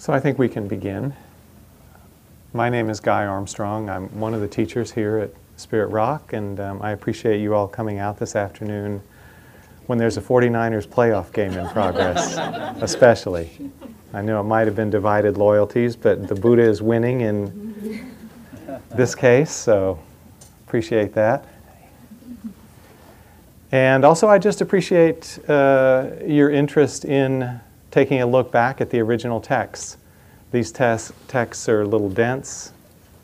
So I think we can begin. My name is Guy Armstrong. I'm one of the teachers here at Spirit Rock, and um, I appreciate you all coming out this afternoon when there's a 49ers playoff game in progress, especially. I know it might have been divided loyalties, but the Buddha is winning in this case, so appreciate that. And also, I just appreciate uh, your interest in taking a look back at the original texts. These texts are a little dense,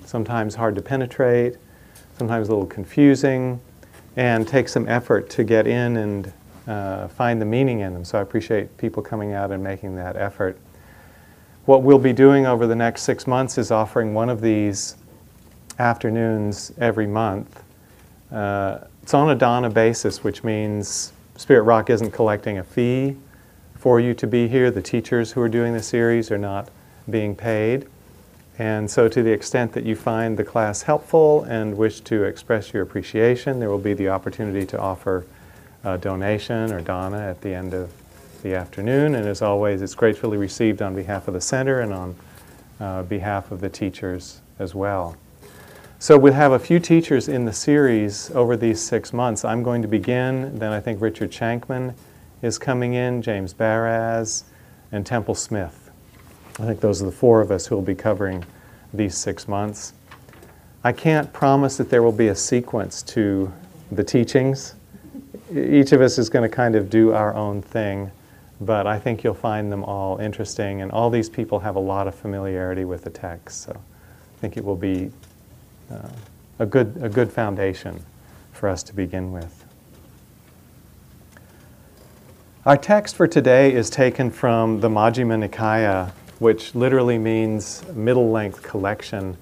sometimes hard to penetrate, sometimes a little confusing, and take some effort to get in and uh, find the meaning in them. So I appreciate people coming out and making that effort. What we'll be doing over the next six months is offering one of these afternoons every month. Uh, it's on a dana basis, which means Spirit Rock isn't collecting a fee for you to be here. The teachers who are doing the series are not being paid. And so, to the extent that you find the class helpful and wish to express your appreciation, there will be the opportunity to offer a donation or dana at the end of the afternoon. And as always, it's gratefully received on behalf of the center and on uh, behalf of the teachers as well. So we'll have a few teachers in the series over these six months. I'm going to begin, then I think Richard Shankman is coming in, James Baraz, and Temple Smith. I think those are the four of us who will be covering these six months. I can't promise that there will be a sequence to the teachings. Each of us is going to kind of do our own thing, but I think you'll find them all interesting, and all these people have a lot of familiarity with the text, so I think it will be uh, a, good, a good foundation for us to begin with. Our text for today is taken from the Majjhima Nikaya, which literally means middle length collection.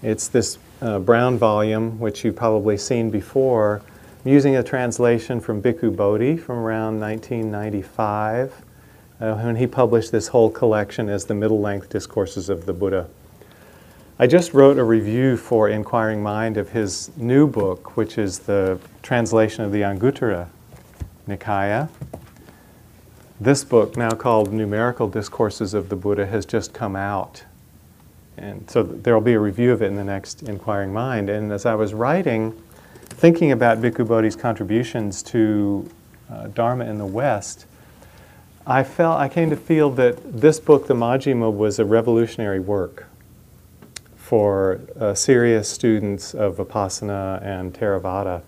It's this uh, brown volume, which you've probably seen before, I'm using a translation from Bhikkhu Bodhi from around 1995, uh, when he published this whole collection as the middle length discourses of the Buddha. I just wrote a review for Inquiring Mind of his new book, which is the translation of the Anguttara Nikaya. This book, now called Numerical Discourses of the Buddha, has just come out. And so there will be a review of it in the next Inquiring Mind. And as I was writing, thinking about Bhikkhu Bodhi's contributions to uh, Dharma in the West, I felt I came to feel that this book, the Majjhima, was a revolutionary work for uh, serious students of Vipassana and Theravada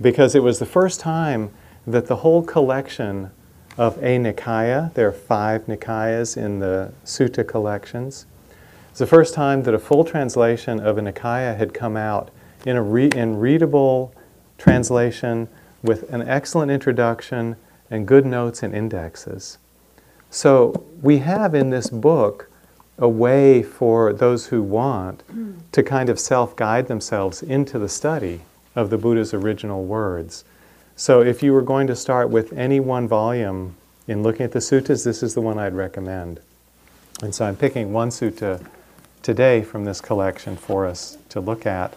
because it was the first time that the whole collection of a Nikaya, there are five Nikayas in the Sutta collections, it's the first time that a full translation of a Nikaya had come out in a re- in readable translation with an excellent introduction and good notes and indexes. So we have in this book a way for those who want to kind of self guide themselves into the study of the Buddha's original words. So, if you were going to start with any one volume in looking at the suttas, this is the one I'd recommend. And so, I'm picking one sutta today from this collection for us to look at,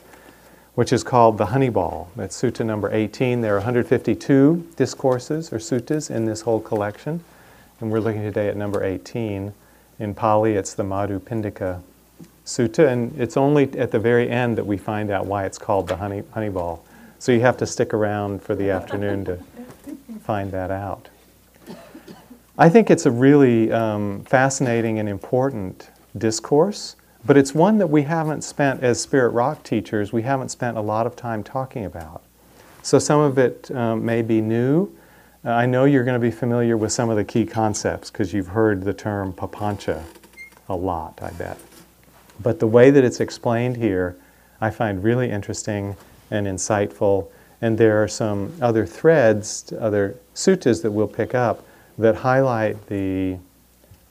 which is called the Honey Ball. That's sutta number 18. There are 152 discourses or suttas in this whole collection, and we're looking today at number 18. In Pali, it's the Madhu Pindika Sutta, and it's only at the very end that we find out why it's called the honey, honey ball. So you have to stick around for the afternoon to find that out. I think it's a really um, fascinating and important discourse, but it's one that we haven't spent, as Spirit Rock teachers, we haven't spent a lot of time talking about. So some of it um, may be new, uh, I know you're going to be familiar with some of the key concepts because you've heard the term papancha a lot, I bet. But the way that it's explained here, I find really interesting and insightful. And there are some other threads, other suttas that we'll pick up that highlight the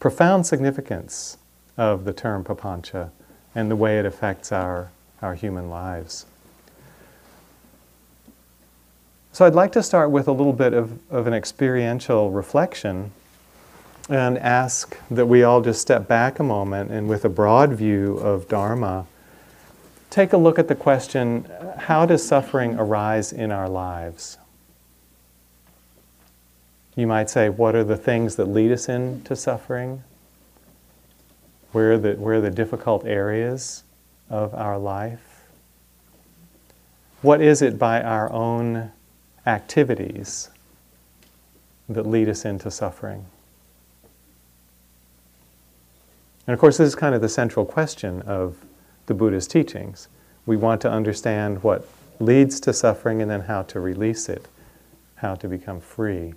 profound significance of the term papancha and the way it affects our, our human lives. So I'd like to start with a little bit of, of an experiential reflection and ask that we all just step back a moment and, with a broad view of Dharma, take a look at the question how does suffering arise in our lives? You might say, what are the things that lead us into suffering? Where are the, where are the difficult areas of our life? What is it by our own activities that lead us into suffering? And of course, this is kind of the central question of the Buddha's teachings. We want to understand what leads to suffering and then how to release it, how to become free.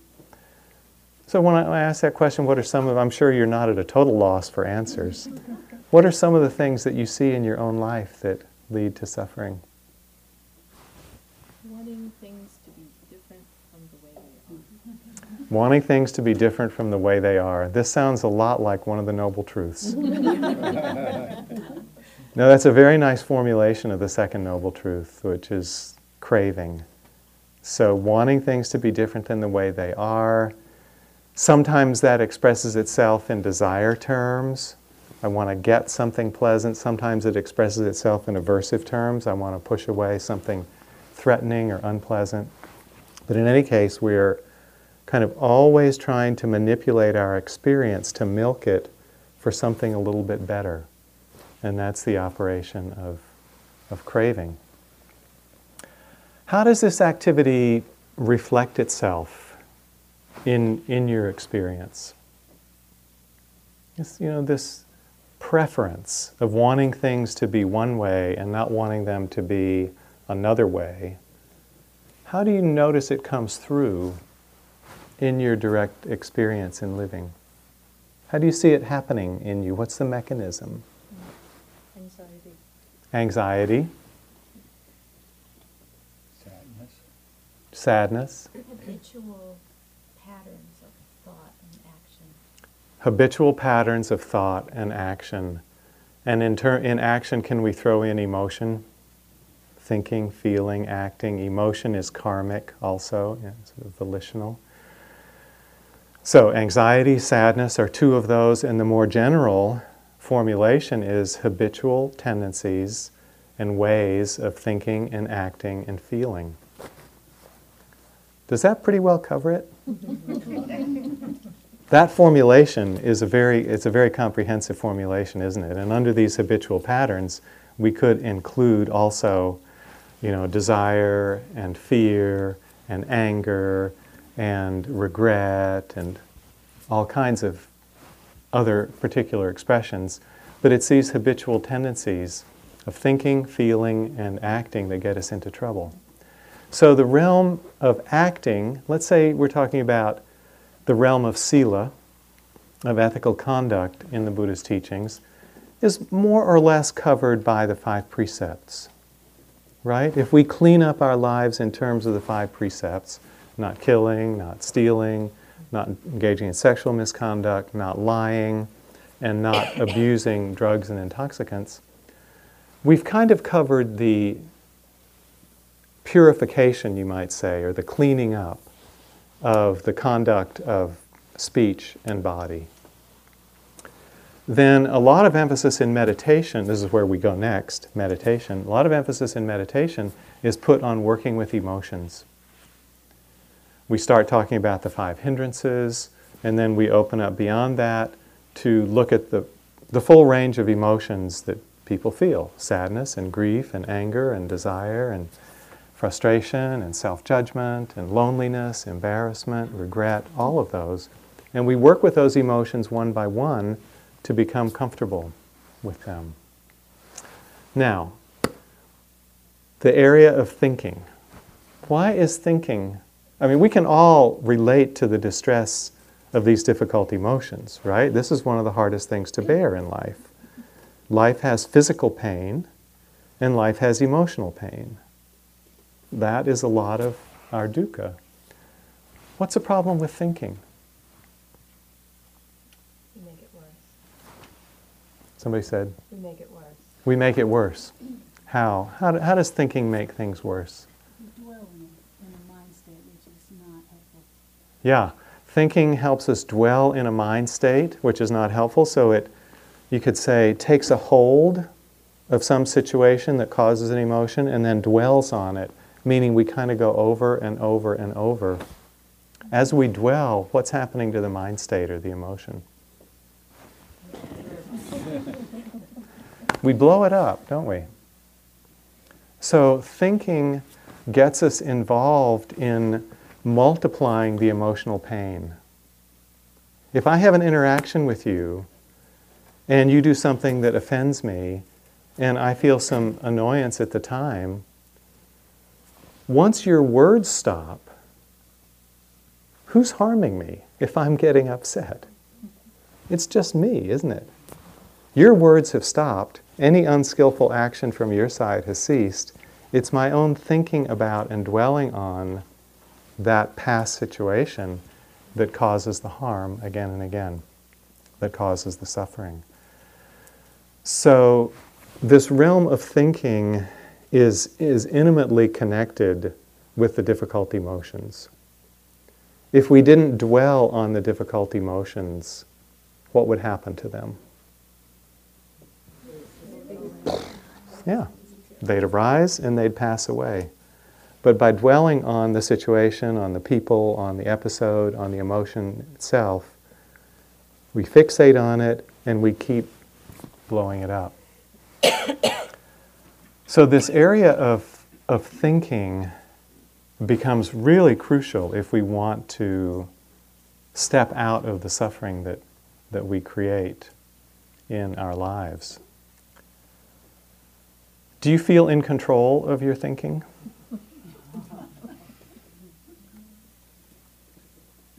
So when I ask that question, what are some of, I'm sure you're not at a total loss for answers. What are some of the things that you see in your own life that lead to suffering? Wanting things to be different from the way they are. Wanting things to be different from the way they are. This sounds a lot like one of the Noble Truths. no, that's a very nice formulation of the second Noble Truth, which is craving. So, wanting things to be different than the way they are Sometimes that expresses itself in desire terms. I want to get something pleasant. Sometimes it expresses itself in aversive terms. I want to push away something threatening or unpleasant. But in any case, we're kind of always trying to manipulate our experience to milk it for something a little bit better. And that's the operation of, of craving. How does this activity reflect itself in, in your experience? It's, you know, this preference of wanting things to be one way and not wanting them to be another way. How do you notice it comes through in your direct experience in living? How do you see it happening in you? What's the mechanism? Anxiety. Anxiety. Sadness. Sadness. Habitual patterns of thought and action. Habitual patterns of thought and action. And in, ter- in action, can we throw in emotion? Thinking, feeling, acting. Emotion is karmic also, yeah, sort of volitional. So, anxiety, sadness are two of those, and the more general formulation is habitual tendencies and ways of thinking and acting and feeling. Does that pretty well cover it? that formulation is a very it's a very comprehensive formulation, isn't it? And under these habitual patterns, we could include also, you know, desire and fear and anger and regret and all kinds of other particular expressions. But it's these habitual tendencies of thinking, feeling, and acting that get us into trouble. So, the realm of acting, let's say we're talking about the realm of sila, of ethical conduct in the Buddha's teachings, is more or less covered by the five precepts. Right? If we clean up our lives in terms of the five precepts, not killing, not stealing, not engaging in sexual misconduct, not lying, and not abusing drugs and intoxicants, we've kind of covered the purification, you might say, or the cleaning up of the conduct of speech and body. Then a lot of emphasis in meditation, this is where we go next, meditation. A lot of emphasis in meditation is put on working with emotions. We start talking about the five hindrances, and then we open up beyond that to look at the, the full range of emotions that people feel sadness and grief and anger and desire and frustration and self judgment and loneliness, embarrassment, regret, all of those. And we work with those emotions one by one to become comfortable with them. Now, the area of thinking. Why is thinking? I mean, we can all relate to the distress of these difficult emotions, right? This is one of the hardest things to bear in life. Life has physical pain, and life has emotional pain. That is a lot of our dukkha. What's the problem with thinking? We make it worse. Somebody said, We make it worse. we make it worse. How? How, do, how does thinking make things worse? dwell in a, in a mind state which is not helpful. Yeah, thinking helps us dwell in a mind state, which is not helpful. So it, you could say, takes a hold of some situation that causes an emotion and then dwells on it meaning we kind of go over and over and over. As we dwell, what's happening to the mind state or the emotion? we blow it up, don't we? So, thinking gets us involved in multiplying the emotional pain. If I have an interaction with you and you do something that offends me and I feel some annoyance at the time, once your words stop, who's harming me if I'm getting upset? It's just me, isn't it? Your words have stopped. Any unskillful action from your side has ceased. It's my own thinking about and dwelling on that past situation that causes the harm again and again, that causes the suffering. So, this realm of thinking is, is intimately connected with the difficult emotions. If we didn't dwell on the difficult emotions, what would happen to them? Yeah, they'd arise and they'd pass away. But by dwelling on the situation, on the people, on the episode, on the emotion itself, we fixate on it and we keep blowing it up. so, this area of, of thinking becomes really crucial if we want to step out of the suffering that, that we create in our lives. Do you feel in control of your thinking? For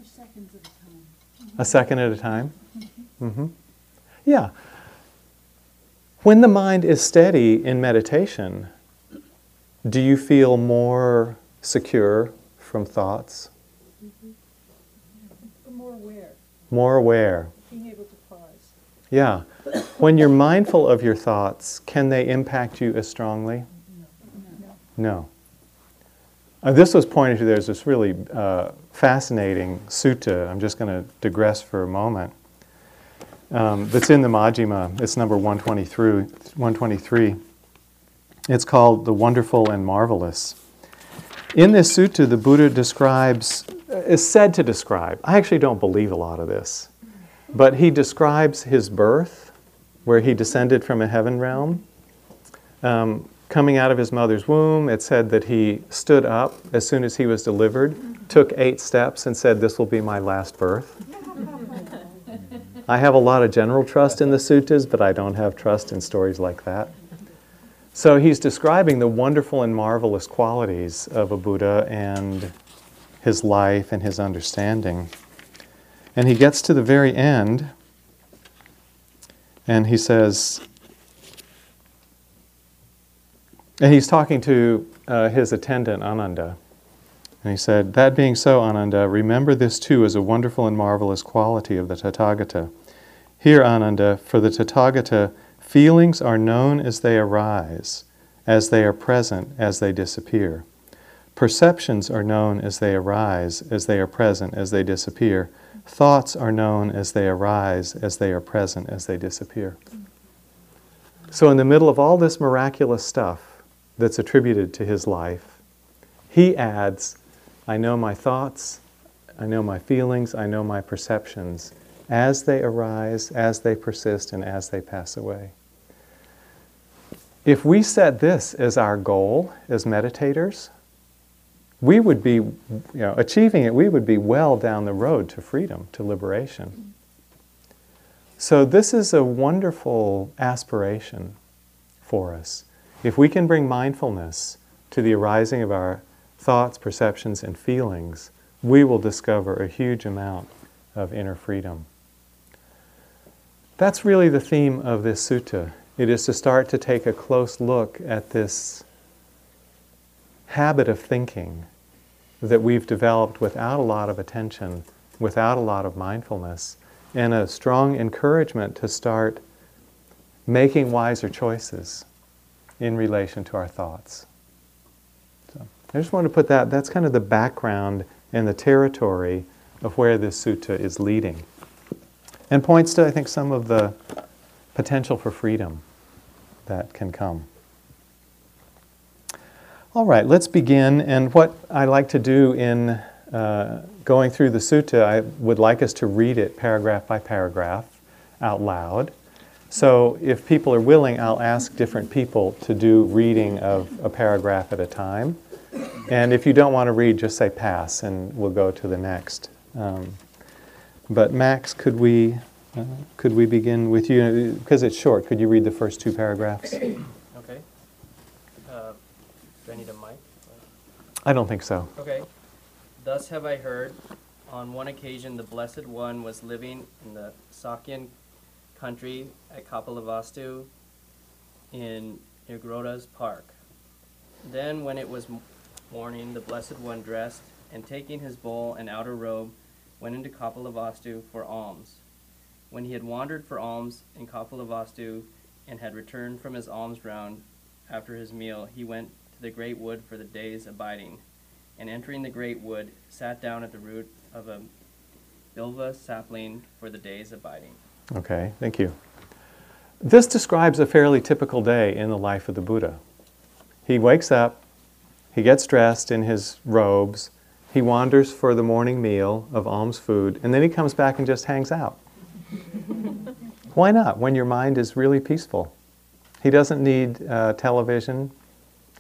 seconds at a time. A second at a time? Mm-hmm. Yeah. When the mind is steady in meditation, do you feel more secure from thoughts? But more aware, More aware? being able to pause. Yeah. When you're mindful of your thoughts, can they impact you as strongly? No. No. Uh, this was pointed to, there's this really uh, fascinating sutta. I'm just going to digress for a moment. Um, that's in the Majjhima. It's number 123, 123. It's called The Wonderful and Marvelous. In this sutta, the Buddha describes, is said to describe, I actually don't believe a lot of this, but he describes his birth, where he descended from a heaven realm. Um, coming out of his mother's womb, it said that he stood up as soon as he was delivered, took eight steps, and said, This will be my last birth. I have a lot of general trust in the suttas, but I don't have trust in stories like that. So he's describing the wonderful and marvelous qualities of a Buddha and his life and his understanding. And he gets to the very end and he says, and he's talking to uh, his attendant Ananda. And he said, That being so, Ananda, remember this too as a wonderful and marvelous quality of the Tathagata. Here, Ananda, for the Tathagata, feelings are known as they arise, as they are present, as they disappear. Perceptions are known as they arise, as they are present, as they disappear. Thoughts are known as they arise, as they are present, as they disappear. So, in the middle of all this miraculous stuff that's attributed to his life, he adds, I know my thoughts, I know my feelings, I know my perceptions as they arise, as they persist, and as they pass away. If we set this as our goal as meditators, we would be, you know, achieving it, we would be well down the road to freedom, to liberation. So, this is a wonderful aspiration for us. If we can bring mindfulness to the arising of our thoughts, perceptions, and feelings, we will discover a huge amount of inner freedom. That's really the theme of this sutta. It is to start to take a close look at this habit of thinking that we've developed without a lot of attention, without a lot of mindfulness, and a strong encouragement to start making wiser choices in relation to our thoughts. So I just want to put that, that's kind of the background and the territory of where this sutta is leading. And points to, I think, some of the potential for freedom that can come. All right, let's begin. And what I like to do in uh, going through the sutta, I would like us to read it paragraph by paragraph out loud. So if people are willing, I'll ask different people to do reading of a paragraph at a time. And if you don't want to read, just say pass and we'll go to the next. Um, but Max, could we, uh, could we begin with you? Because it's short, could you read the first two paragraphs? Okay. Uh, Do I need a mic? I don't think so. Okay. Thus have I heard, on one occasion the Blessed One was living in the Sakyan country at Kapilavastu in Nigrodha's park. Then when it was morning, the Blessed One dressed, and taking his bowl and outer robe, went into Kapilavastu for alms. When he had wandered for alms in Kapilavastu and had returned from his alms round after his meal, he went to the great wood for the day's abiding, and entering the great wood, sat down at the root of a bilva sapling for the day's abiding. Okay, thank you. This describes a fairly typical day in the life of the Buddha. He wakes up, he gets dressed in his robes, he wanders for the morning meal of alms food, and then he comes back and just hangs out. Why not when your mind is really peaceful? He doesn't need uh, television,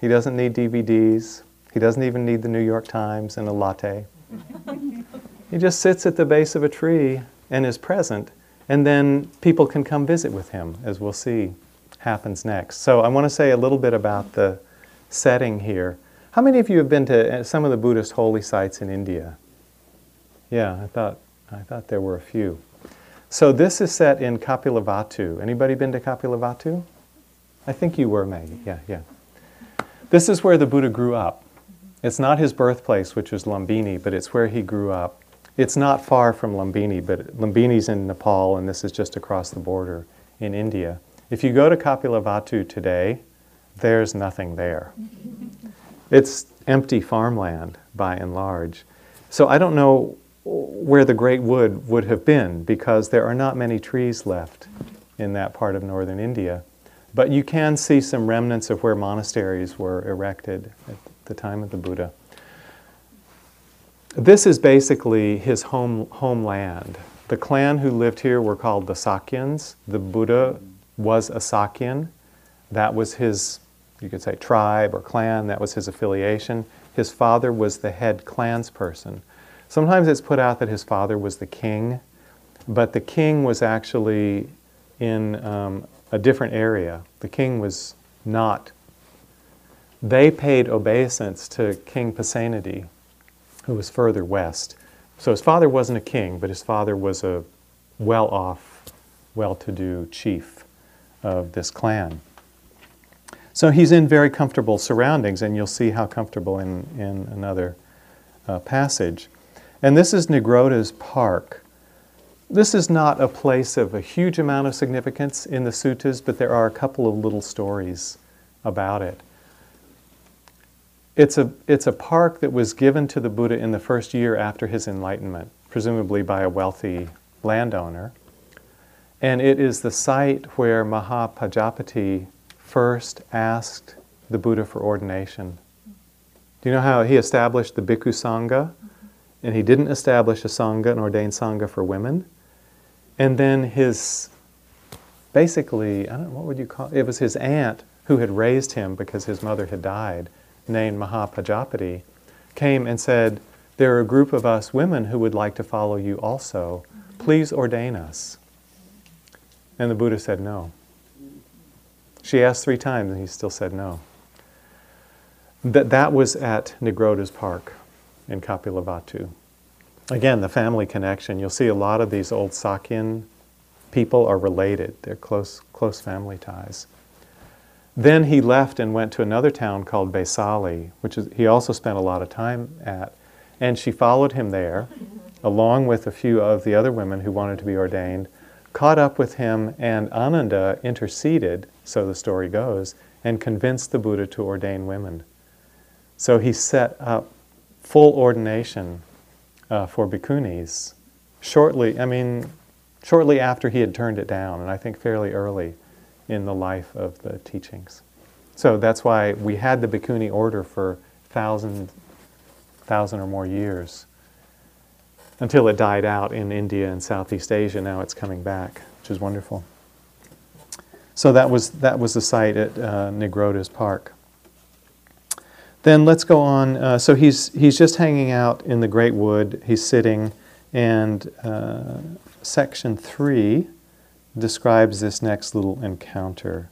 he doesn't need DVDs, he doesn't even need the New York Times and a latte. he just sits at the base of a tree and is present and then people can come visit with him, as we'll see happens next. So I want to say a little bit about the setting here. How many of you have been to uh, some of the Buddhist holy sites in India? Yeah, I thought, I thought there were a few. So this is set in Kapilavastu. Anybody been to Kapilavastu? I think you were, Maggie. Yeah, yeah. This is where the Buddha grew up. It's not his birthplace, which is Lumbini, but it's where he grew up. It's not far from Lumbini, but Lumbini's in Nepal, and this is just across the border in India. If you go to Kapilavastu today, there's nothing there. It's empty farmland by and large. So I don't know where the great wood would have been because there are not many trees left in that part of northern India. But you can see some remnants of where monasteries were erected at the time of the Buddha. This is basically his home, homeland. The clan who lived here were called the Sakyans. The Buddha was a Sakyan. That was his, you could say, tribe or clan. That was his affiliation. His father was the head clansperson. Sometimes it's put out that his father was the king, but the king was actually in um, a different area. The king was not. They paid obeisance to King Pasenadi, who was further west. So his father wasn't a king, but his father was a well off, well to do chief of this clan. So he's in very comfortable surroundings, and you'll see how comfortable in, in another uh, passage. And this is Nigrodha's Park. This is not a place of a huge amount of significance in the suttas, but there are a couple of little stories about it. It's a, it's a park that was given to the Buddha in the first year after his enlightenment, presumably by a wealthy landowner. And it is the site where Mahapajapati first asked the Buddha for ordination. Do you know how he established the Bhikkhu Sangha? And he didn't establish a Sangha, an ordained Sangha for women. And then his, basically, I don't know, what would you call it? It was his aunt who had raised him because his mother had died named Mahapajapati, came and said, There are a group of us women who would like to follow you also. Please ordain us. And the Buddha said no. She asked three times and he still said no. That, that was at Nigrodha's Park in Kapilavastu. Again, the family connection. You'll see a lot of these old Sakyan people are related. They're close, close family ties. Then he left and went to another town called Vaisali, which is, he also spent a lot of time at. And she followed him there, along with a few of the other women who wanted to be ordained, caught up with him, and Ananda interceded, so the story goes, and convinced the Buddha to ordain women. So he set up full ordination uh, for bhikkhunis shortly, I mean, shortly after he had turned it down, and I think fairly early in the life of the teachings. So that's why we had the Bhikkhuni order for thousand, thousand or more years until it died out in India and Southeast Asia. Now it's coming back, which is wonderful. So that was, that was the site at uh, Nigrodha's Park. Then let's go on. Uh, so he's, he's just hanging out in the Great Wood. He's sitting, and uh, section three describes this next little encounter.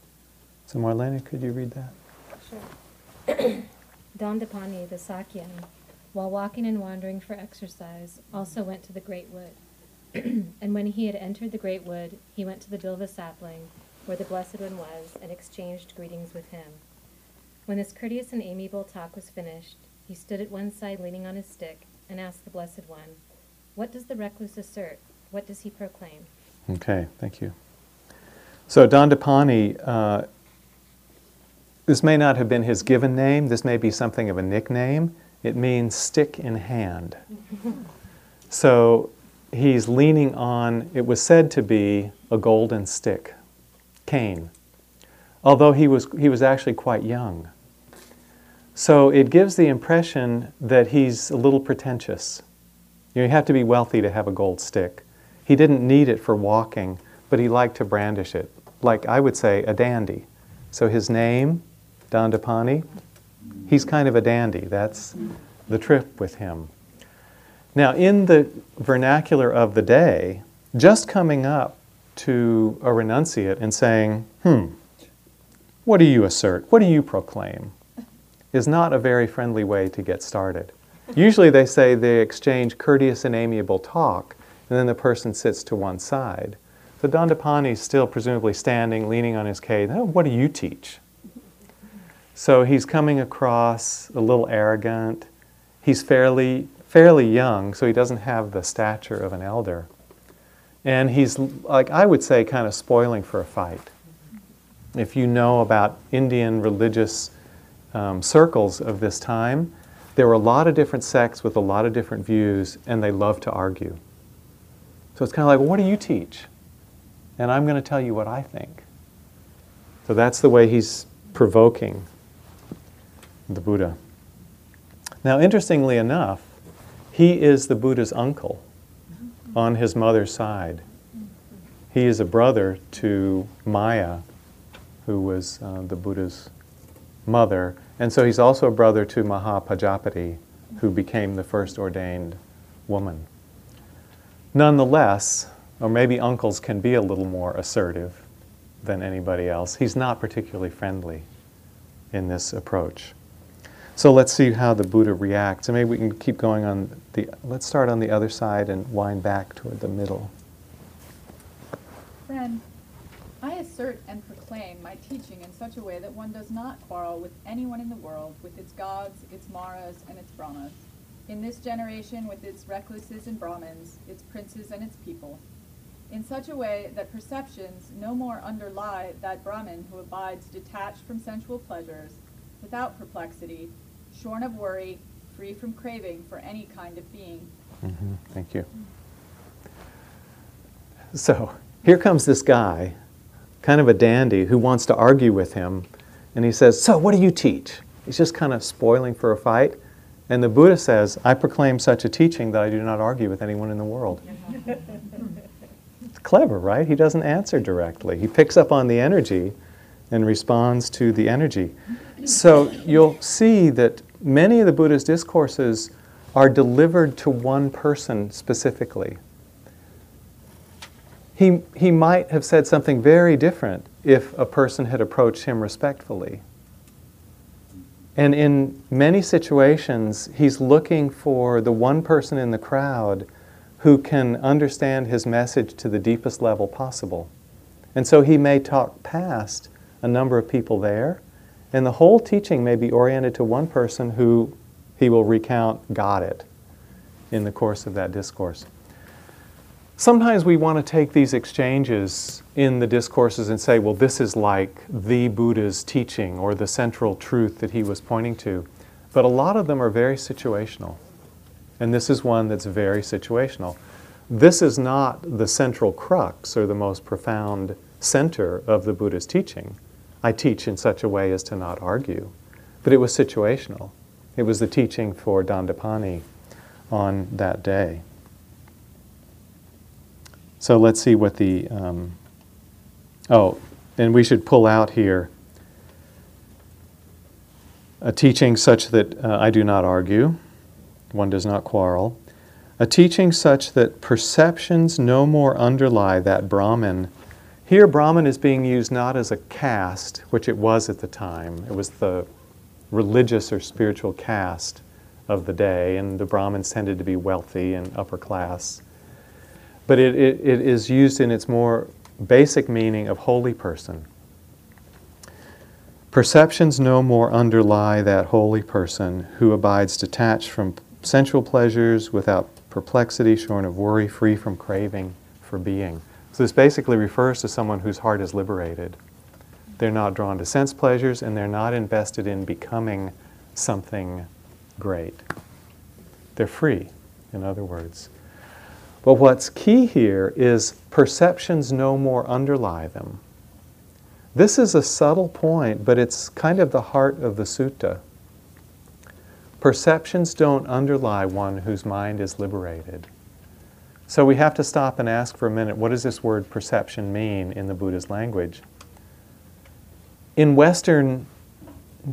So, Marlene, could you read that? Sure. Dandapani, the Sakyan, while walking and wandering for exercise, also went to the great wood. and when he had entered the great wood, he went to the Bilva sapling, where the Blessed One was, and exchanged greetings with him. When this courteous and amiable talk was finished, he stood at one side leaning on his stick, and asked the Blessed One, What does the recluse assert? What does he proclaim? Okay, thank you. So, Dandapani, uh, this may not have been his given name, this may be something of a nickname. It means stick in hand. so, he's leaning on, it was said to be a golden stick, cane, although he was, he was actually quite young. So it gives the impression that he's a little pretentious. You, know, you have to be wealthy to have a gold stick. He didn't need it for walking, but he liked to brandish it, like I would say a dandy. So his name, Dandapani, he's kind of a dandy. That's the trip with him. Now, in the vernacular of the day, just coming up to a renunciate and saying, hmm, what do you assert? What do you proclaim? is not a very friendly way to get started. Usually they say they exchange courteous and amiable talk, and then the person sits to one side. So Dandapani is still presumably standing, leaning on his cane. Oh, what do you teach? So he's coming across a little arrogant. He's fairly fairly young, so he doesn't have the stature of an elder. And he's, like I would say, kind of spoiling for a fight. If you know about Indian religious um, circles of this time, there were a lot of different sects with a lot of different views, and they love to argue. So it's kind of like, well, what do you teach? And I'm going to tell you what I think. So that's the way he's provoking the Buddha. Now, interestingly enough, he is the Buddha's uncle on his mother's side. He is a brother to Maya, who was uh, the Buddha's mother. And so he's also a brother to Mahapajapati, who became the first ordained woman. Nonetheless, or maybe uncles can be a little more assertive than anybody else, he's not particularly friendly in this approach. So let's see how the Buddha reacts. And maybe we can keep going on the, let's start on the other side and wind back toward the middle. Friend, I assert and proclaim my teaching in such a way that one does not quarrel with anyone in the world, with its gods, its maras, and its brahmas. In this generation, with its recluses and brahmins, its princes and its people. In such a way that perceptions no more underlie that Brahmin who abides detached from sensual pleasures, without perplexity, shorn of worry, free from craving for any kind of being. Mm-hmm. Thank you. So here comes this guy, kind of a dandy, who wants to argue with him. And he says, So, what do you teach? He's just kind of spoiling for a fight. And the Buddha says, I proclaim such a teaching that I do not argue with anyone in the world. it's clever, right? He doesn't answer directly. He picks up on the energy and responds to the energy. So you'll see that many of the Buddha's discourses are delivered to one person specifically. He, he might have said something very different if a person had approached him respectfully. And in many situations, he's looking for the one person in the crowd who can understand his message to the deepest level possible. And so he may talk past a number of people there, and the whole teaching may be oriented to one person who he will recount got it in the course of that discourse. Sometimes we want to take these exchanges in the discourses and say, well, this is like the Buddha's teaching or the central truth that he was pointing to. But a lot of them are very situational. And this is one that's very situational. This is not the central crux or the most profound center of the Buddha's teaching. I teach in such a way as to not argue. But it was situational. It was the teaching for Dandapani on that day. So let's see what the. Um, oh, and we should pull out here a teaching such that uh, I do not argue, one does not quarrel, a teaching such that perceptions no more underlie that Brahman. Here, Brahman is being used not as a caste, which it was at the time, it was the religious or spiritual caste of the day, and the Brahmins tended to be wealthy and upper class. But it, it, it is used in its more basic meaning of holy person. Perceptions no more underlie that holy person who abides detached from sensual pleasures without perplexity, shorn of worry, free from craving for being. So this basically refers to someone whose heart is liberated. They're not drawn to sense pleasures and they're not invested in becoming something great. They're free, in other words. But what's key here is perceptions no more underlie them. This is a subtle point, but it's kind of the heart of the sutta. Perceptions don't underlie one whose mind is liberated. So we have to stop and ask for a minute what does this word perception mean in the Buddha's language? In Western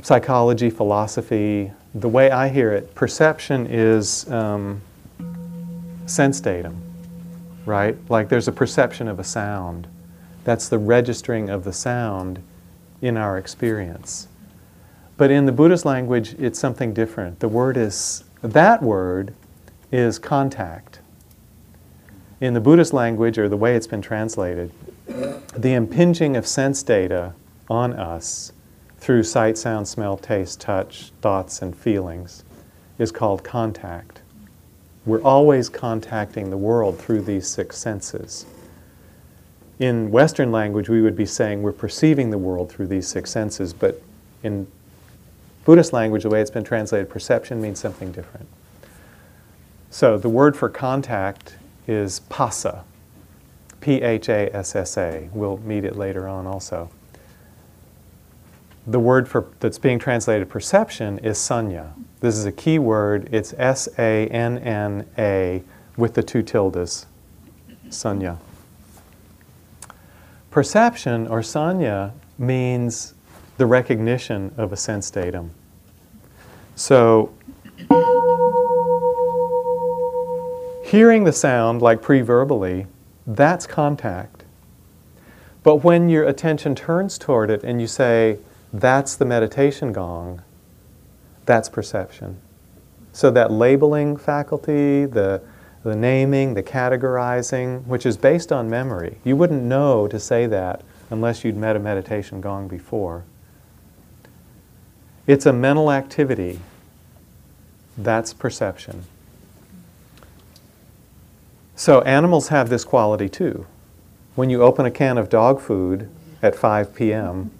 psychology, philosophy, the way I hear it, perception is um, sense datum, right? Like there's a perception of a sound. That's the registering of the sound in our experience. But in the Buddhist language, it's something different. The word is, that word is contact. In the Buddhist language, or the way it's been translated, the impinging of sense data on us through sight, sound, smell, taste, touch, thoughts, and feelings is called contact. We're always contacting the world through these six senses. In Western language, we would be saying we're perceiving the world through these six senses, but in Buddhist language, the way it's been translated, perception means something different. So the word for contact is phassa, P H A S S A. We'll meet it later on also. The word for, that's being translated perception is sanya. This is a key word. It's S A N N A with the two tildes, sanya. Perception or sanya means the recognition of a sense datum. So, hearing the sound like pre verbally, that's contact. But when your attention turns toward it and you say, that's the meditation gong, that's perception. So, that labeling faculty, the, the naming, the categorizing, which is based on memory, you wouldn't know to say that unless you'd met a meditation gong before. It's a mental activity. That's perception. So animals have this quality too. When you open a can of dog food at 5 p.m.,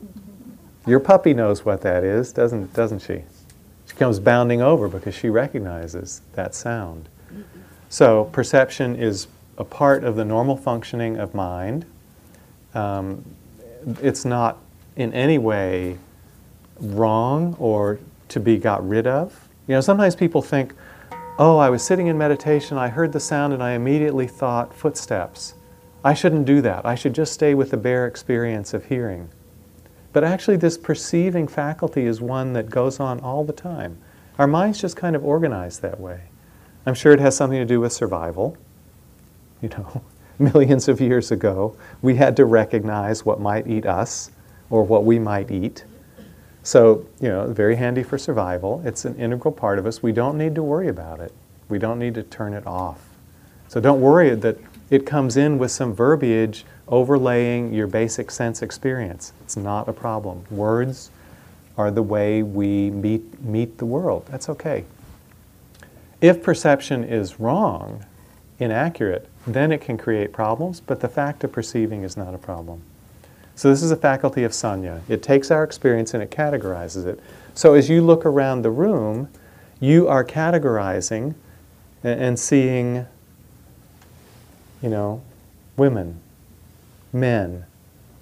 your puppy knows what that is, doesn't, doesn't she? She comes bounding over because she recognizes that sound. So perception is a part of the normal functioning of mind. Um, it's not in any way wrong or to be got rid of. You know, sometimes people think, oh, I was sitting in meditation, I heard the sound, and I immediately thought footsteps. I shouldn't do that. I should just stay with the bare experience of hearing. But actually, this perceiving faculty is one that goes on all the time. Our mind's just kind of organized that way. I'm sure it has something to do with survival. You know, millions of years ago, we had to recognize what might eat us or what we might eat. So, you know, very handy for survival. It's an integral part of us. We don't need to worry about it. We don't need to turn it off. So don't worry that it comes in with some verbiage overlaying your basic sense experience. It's not a problem. Words are the way we meet, meet the world. That's okay. If perception is wrong, inaccurate, then it can create problems, but the fact of perceiving is not a problem. So this is a faculty of sanya. It takes our experience and it categorizes it. So as you look around the room, you are categorizing and, and seeing, you know, women, men,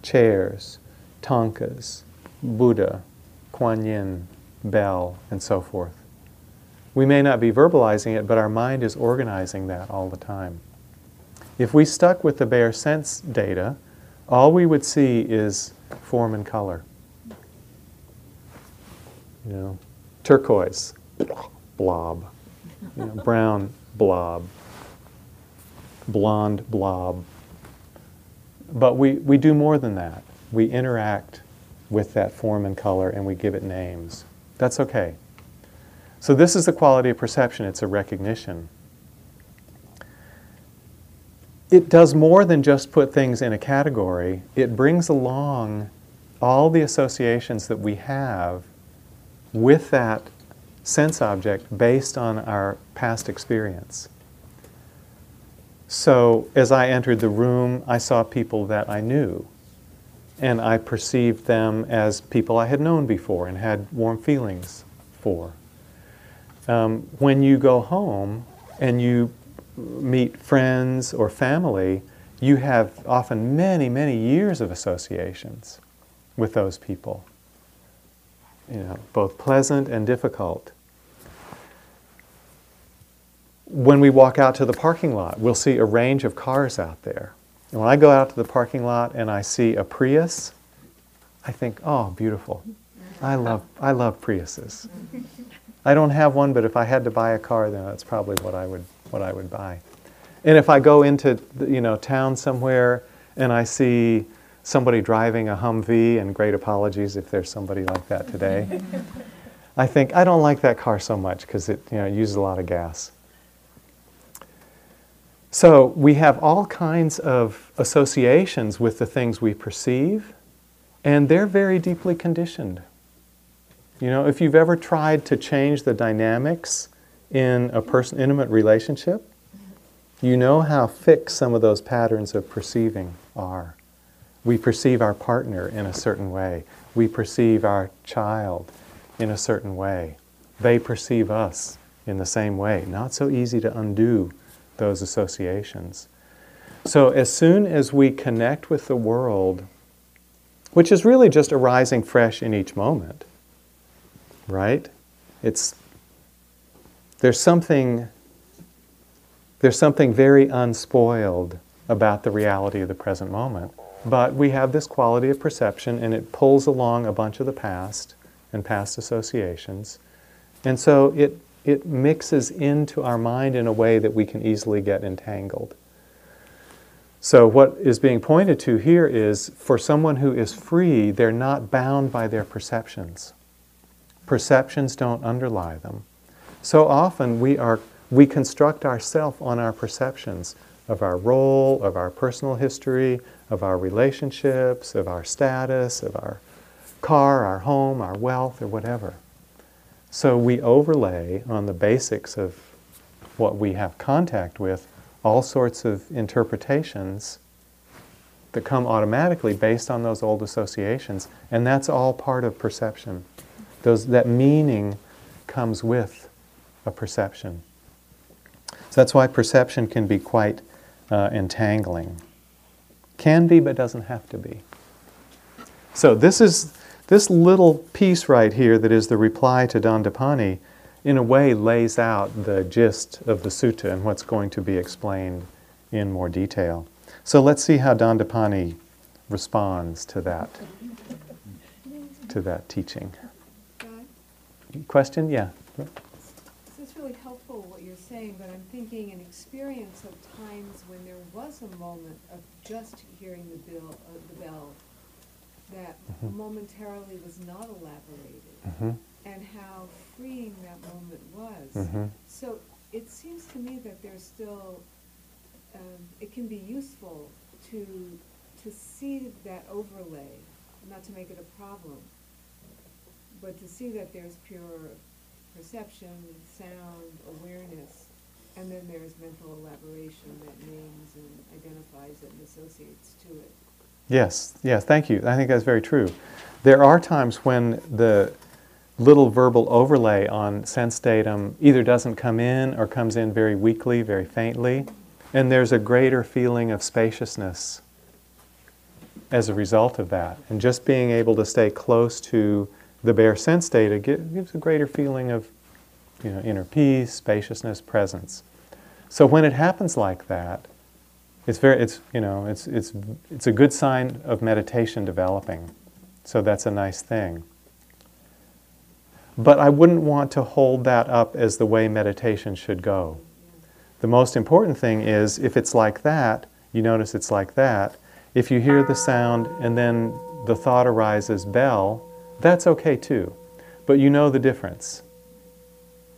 chairs, thangkas, Buddha, Kuan Yin, bell, and so forth. We may not be verbalizing it, but our mind is organizing that all the time. If we stuck with the bare sense data, all we would see is form and color. You know, turquoise, blob. You know, brown, blob. Blonde, blob. But we, we do more than that. We interact with that form and color and we give it names. That's okay. So, this is the quality of perception it's a recognition. It does more than just put things in a category, it brings along all the associations that we have with that sense object based on our past experience. So, as I entered the room, I saw people that I knew, and I perceived them as people I had known before and had warm feelings for. Um, when you go home and you meet friends or family, you have often many, many years of associations with those people. You know, both pleasant and difficult. When we walk out to the parking lot, we'll see a range of cars out there. And when I go out to the parking lot and I see a Prius, I think, oh, beautiful. I love, I love Priuses. I don't have one, but if I had to buy a car, then that's probably what I would, what I would buy. And if I go into, you know, town somewhere and I see somebody driving a Humvee, and great apologies if there's somebody like that today, I think I don't like that car so much because it, you know, uses a lot of gas. So we have all kinds of associations with the things we perceive, and they're very deeply conditioned. You know, if you've ever tried to change the dynamics in a person intimate relationship, you know how fixed some of those patterns of perceiving are. We perceive our partner in a certain way. We perceive our child in a certain way. They perceive us in the same way. Not so easy to undo those associations. So, as soon as we connect with the world, which is really just arising fresh in each moment, right? It's there's something there's something very unspoiled about the reality of the present moment. But we have this quality of perception and it pulls along a bunch of the past and past associations. And so it it mixes into our mind in a way that we can easily get entangled. So, what is being pointed to here is for someone who is free, they're not bound by their perceptions. Perceptions don't underlie them. So often we, are, we construct ourself on our perceptions of our role, of our personal history, of our relationships, of our status, of our car, our home, our wealth, or whatever. So we overlay on the basics of what we have contact with all sorts of interpretations that come automatically based on those old associations, and that's all part of perception. Those, that meaning comes with a perception. So that's why perception can be quite uh, entangling. Can be, but doesn't have to be. So this is this little piece right here that is the reply to Dandapani, in a way lays out the gist of the sutta and what's going to be explained in more detail. So let's see how Dandapani responds to that to that teaching. Question? Yeah. this is really helpful what you're saying, but I'm thinking an experience of times when there was a moment of just hearing the uh, the bell, that Mhm. momentarily was not elaborated, Mm-hmm. and how freeing that moment was. Mm-hmm. So it seems to me that there's still, um, it can be useful to, to see that overlay, not to make it a problem, but to see that there's pure perception, sound, awareness, and then there's mental elaboration that names and identifies it and associates to it. Yes, yes, thank you. I think that's very true. There are times when the little verbal overlay on sense datum either doesn't come in or comes in very weakly, very faintly, and there's a greater feeling of spaciousness as a result of that. And just being able to stay close to the bare sense data gives a greater feeling of you know, inner peace, spaciousness, presence. So when it happens like that, It's very, it's, you know, it's, it's, it's a good sign of meditation developing. So that's a nice thing. But I wouldn't want to hold that up as the way meditation should go. The most important thing is if it's like that, you notice it's like that. If you hear the sound and then the thought arises, bell, that's okay too. But you know the difference.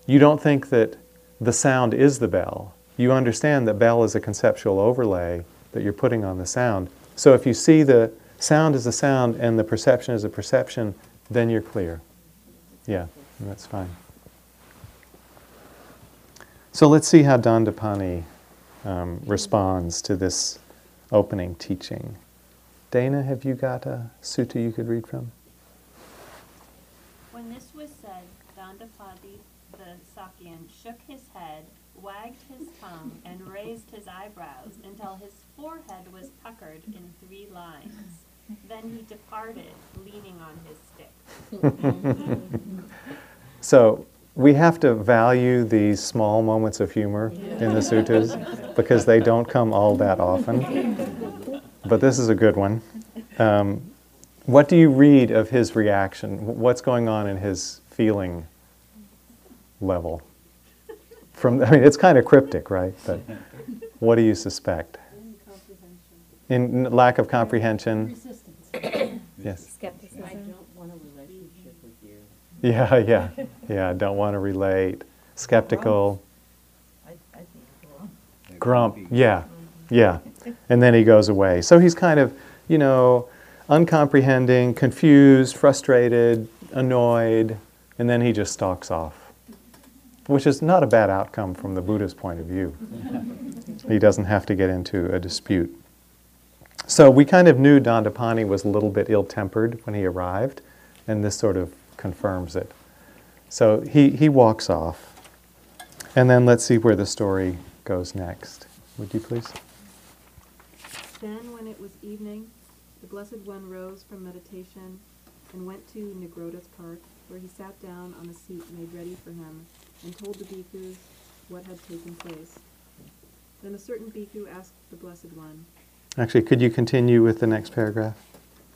You don't think that the sound is the bell. You understand that bell is a conceptual overlay that you're putting on the sound. So if you see the sound as a sound and the perception as a perception, then you're clear. Yeah, that's fine. So let's see how Dandapani um, responds to this opening teaching. Dana, have you got a sutta you could read from? When this was said, Dandapani the Sakyan shook his head, wagged and raised his eyebrows until his forehead was puckered in three lines. Then he departed, leaning on his stick. So we have to value these small moments of humor in the suttas because they don't come all that often. But this is a good one. Um, what do you read of his reaction? What's going on in his feeling level? From I mean, it's kind of cryptic, right? But what do you suspect? In lack of comprehension. Resistance. Yes. Skepticism. want a relationship with you. Yeah, yeah, yeah. Don't want to relate. Skeptical. I, I Grump. Yeah, yeah. And then he goes away. So he's kind of, you know, uncomprehending, confused, frustrated, annoyed, and then he just stalks off, which is not a bad outcome from the Buddha's point of view. he doesn't have to get into a dispute. So we kind of knew Dandapani was a little bit ill tempered when he arrived, and this sort of confirms it. So he, he walks off. And then let's see where the story goes next. Would you please? Then, when it was evening, the Blessed One rose from meditation and went to Nigrodha's park, where he sat down on a seat made ready for him, and told the bhikkhus what had taken place. Then a certain bhikkhu asked the Blessed One, Actually, could you continue with the next paragraph?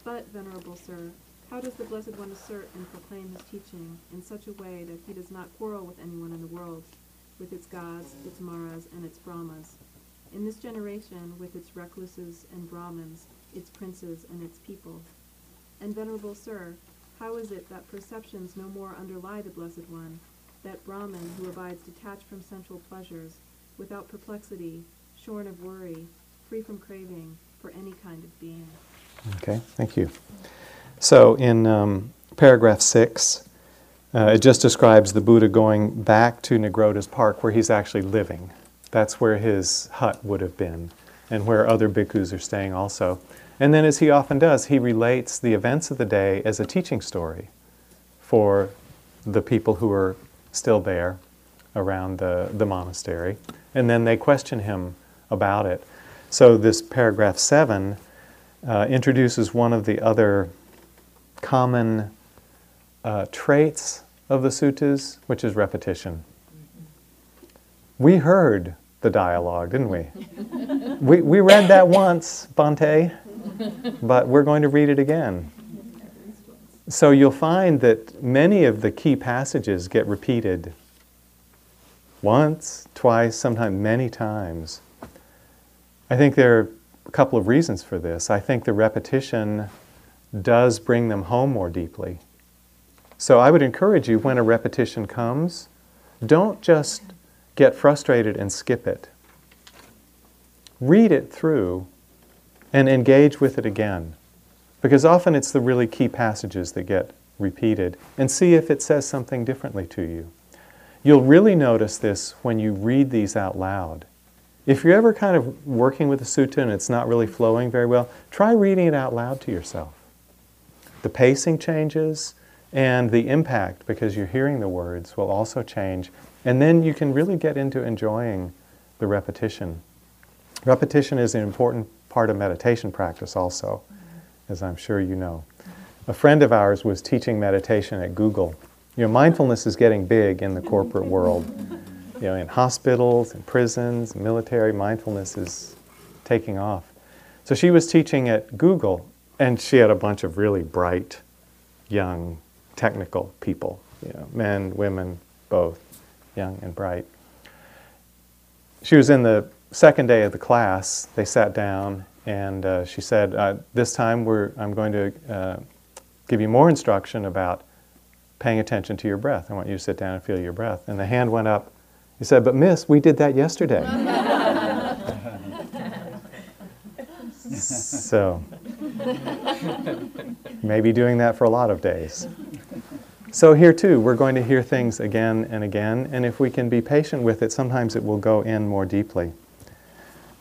But, Venerable Sir, how does the Blessed One assert and proclaim his teaching in such a way that he does not quarrel with anyone in the world, with its gods, its maras, and its brahmas? In this generation, with its recluses and brahmins, its princes and its people. And Venerable Sir, how is it that perceptions no more underlie the Blessed One, that Brahman who abides detached from sensual pleasures, without perplexity, shorn of worry, free from craving for any kind of being? Okay, thank you. So in um, paragraph six, uh, it just describes the Buddha going back to Nigrodha's park where he's actually living. That's where his hut would have been, and where other bhikkhus are staying also. And then, as he often does, he relates the events of the day as a teaching story for the people who are still there around the, the monastery. And then they question him about it. So, this paragraph seven uh, introduces one of the other common uh, traits of the suttas, which is repetition. We heard the dialogue, didn't we? we, we read that once, Bhante, but we're going to read it again. So you'll find that many of the key passages get repeated once, twice, sometimes many times. I think there are a couple of reasons for this. I think the repetition does bring them home more deeply. So I would encourage you when a repetition comes, don't just get frustrated and skip it. Read it through and engage with it again. Because often it's the really key passages that get repeated and see if it says something differently to you. You'll really notice this when you read these out loud. If you're ever kind of working with a sutta and it's not really flowing very well, try reading it out loud to yourself. The pacing changes and the impact, because you're hearing the words, will also change. And then you can really get into enjoying the repetition. Repetition is an important part of meditation practice, also, as I'm sure you know. A friend of ours was teaching meditation at Google. You know, mindfulness is getting big in the corporate world. You know, in hospitals, in prisons, military, mindfulness is taking off. So she was teaching at Google, and she had a bunch of really bright, young, technical people, you know, men, women, both, young and bright. She was in the second day of the class. They sat down, and uh, she said, uh, "This time, we're, I'm going to uh, give you more instruction about paying attention to your breath. I want you to sit down and feel your breath." And the hand went up. He said, "But Miss, we did that yesterday." so, maybe doing that for a lot of days. So, here too, we're going to hear things again and again, and if we can be patient with it, sometimes it will go in more deeply.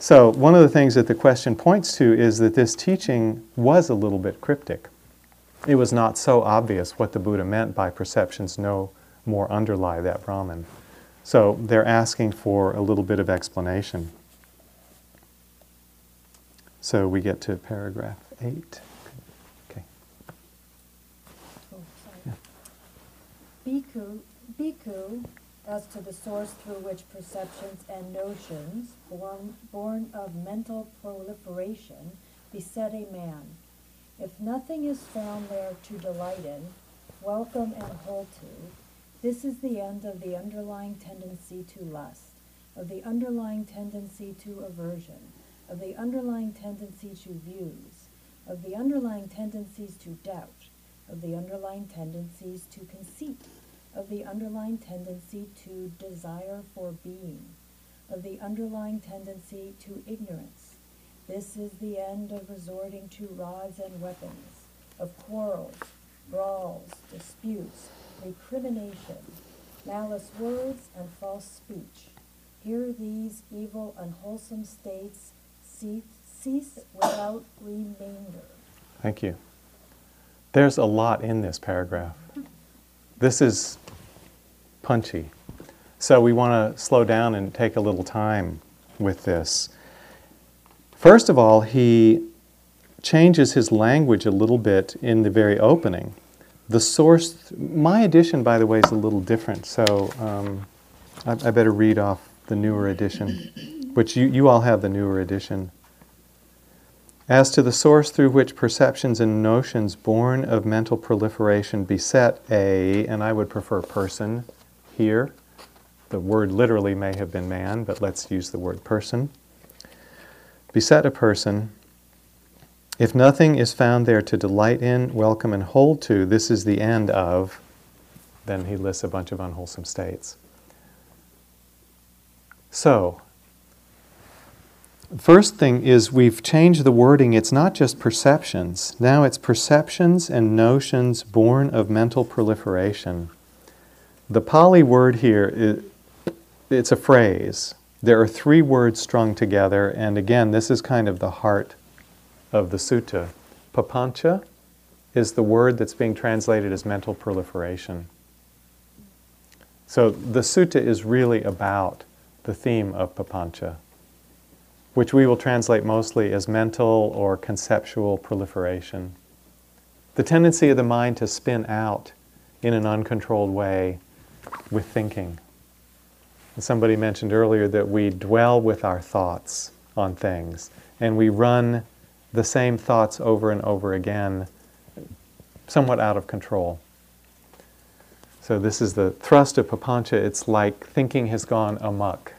So, one of the things that the question points to is that this teaching was a little bit cryptic. It was not so obvious what the Buddha meant by perceptions no more underlie that Brahman. So, they're asking for a little bit of explanation. So, we get to paragraph 8. Okay. Oh, sorry. Bhikkhu, bhikkhu, as to the source through which perceptions and notions, born, born of mental proliferation, beset a man. If nothing is found there to delight in, welcome and hold to, this is the end of the underlying tendency to lust, of the underlying tendency to aversion, of the underlying tendency to views, of the underlying tendencies to doubt, of the underlying tendencies to conceit, of the underlying tendency to desire for being, of the underlying tendency to ignorance. This is the end of resorting to rods and weapons, of quarrels, brawls, disputes, recrimination, malice words, and false speech. Here these evil, unwholesome states cease, cease without remainder. Thank you. There's a lot in this paragraph. This is punchy. So we want to slow down and take a little time with this. First of all, he changes his language a little bit in the very opening. The source, my edition, by the way, is a little different, so um, I, I better read off the newer edition, which you, you all have the newer edition. As to the source through which perceptions and notions born of mental proliferation beset a, and I would prefer person here. The word literally may have been man, but let's use the word person. Beset a person. If nothing is found there to delight in, welcome, and hold to, this is the end of, then he lists a bunch of unwholesome states. So, First thing is we've changed the wording. It's not just perceptions. Now it's perceptions and notions born of mental proliferation. The Pali word here, it's a phrase. There are three words strung together, and again, this is kind of the heart of the sutta. Papancha is the word that's being translated as mental proliferation. So the sutta is really about the theme of papancha which we will translate mostly as mental or conceptual proliferation. The tendency of the mind to spin out in an uncontrolled way with thinking. Somebody mentioned earlier that we dwell with our thoughts on things and we run the same thoughts over and over again, somewhat out of control. So, this is the thrust of papancha. It's like thinking has gone amuck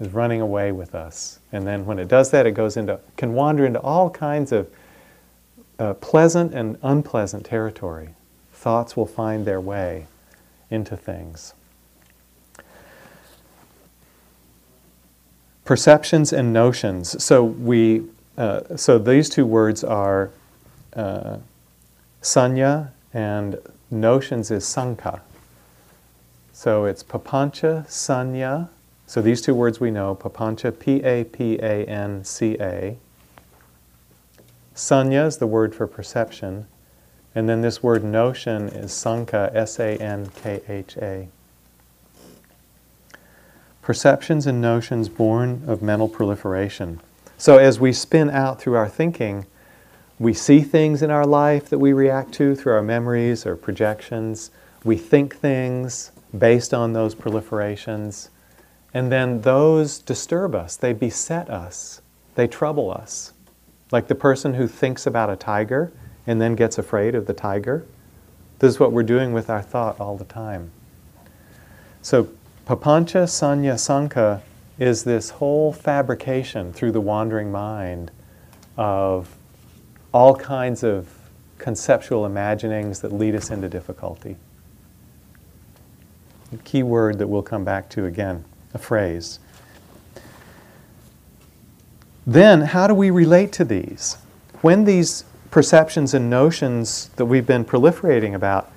is running away with us. And then when it does that, it goes into, can wander into all kinds of uh, pleasant and unpleasant territory. Thoughts will find their way into things. Perceptions and notions. So we, uh, so these two words are uh, sanya and notions is sankha. So it's papancha, sanya, so these two words we know, papancha, P-A-P-A-N-C-A. Sanya is the word for perception. And then this word notion is sankha, S-A-N-K-H-A. Perceptions and notions born of mental proliferation. So as we spin out through our thinking, we see things in our life that we react to through our memories or projections. We think things based on those proliferations. And then those disturb us, they beset us, they trouble us. Like the person who thinks about a tiger and then gets afraid of the tiger. This is what we're doing with our thought all the time. So, papancha sanya sankha is this whole fabrication through the wandering mind of all kinds of conceptual imaginings that lead us into difficulty. A key word that we'll come back to again, a phrase. Then, how do we relate to these? When these perceptions and notions that we've been proliferating about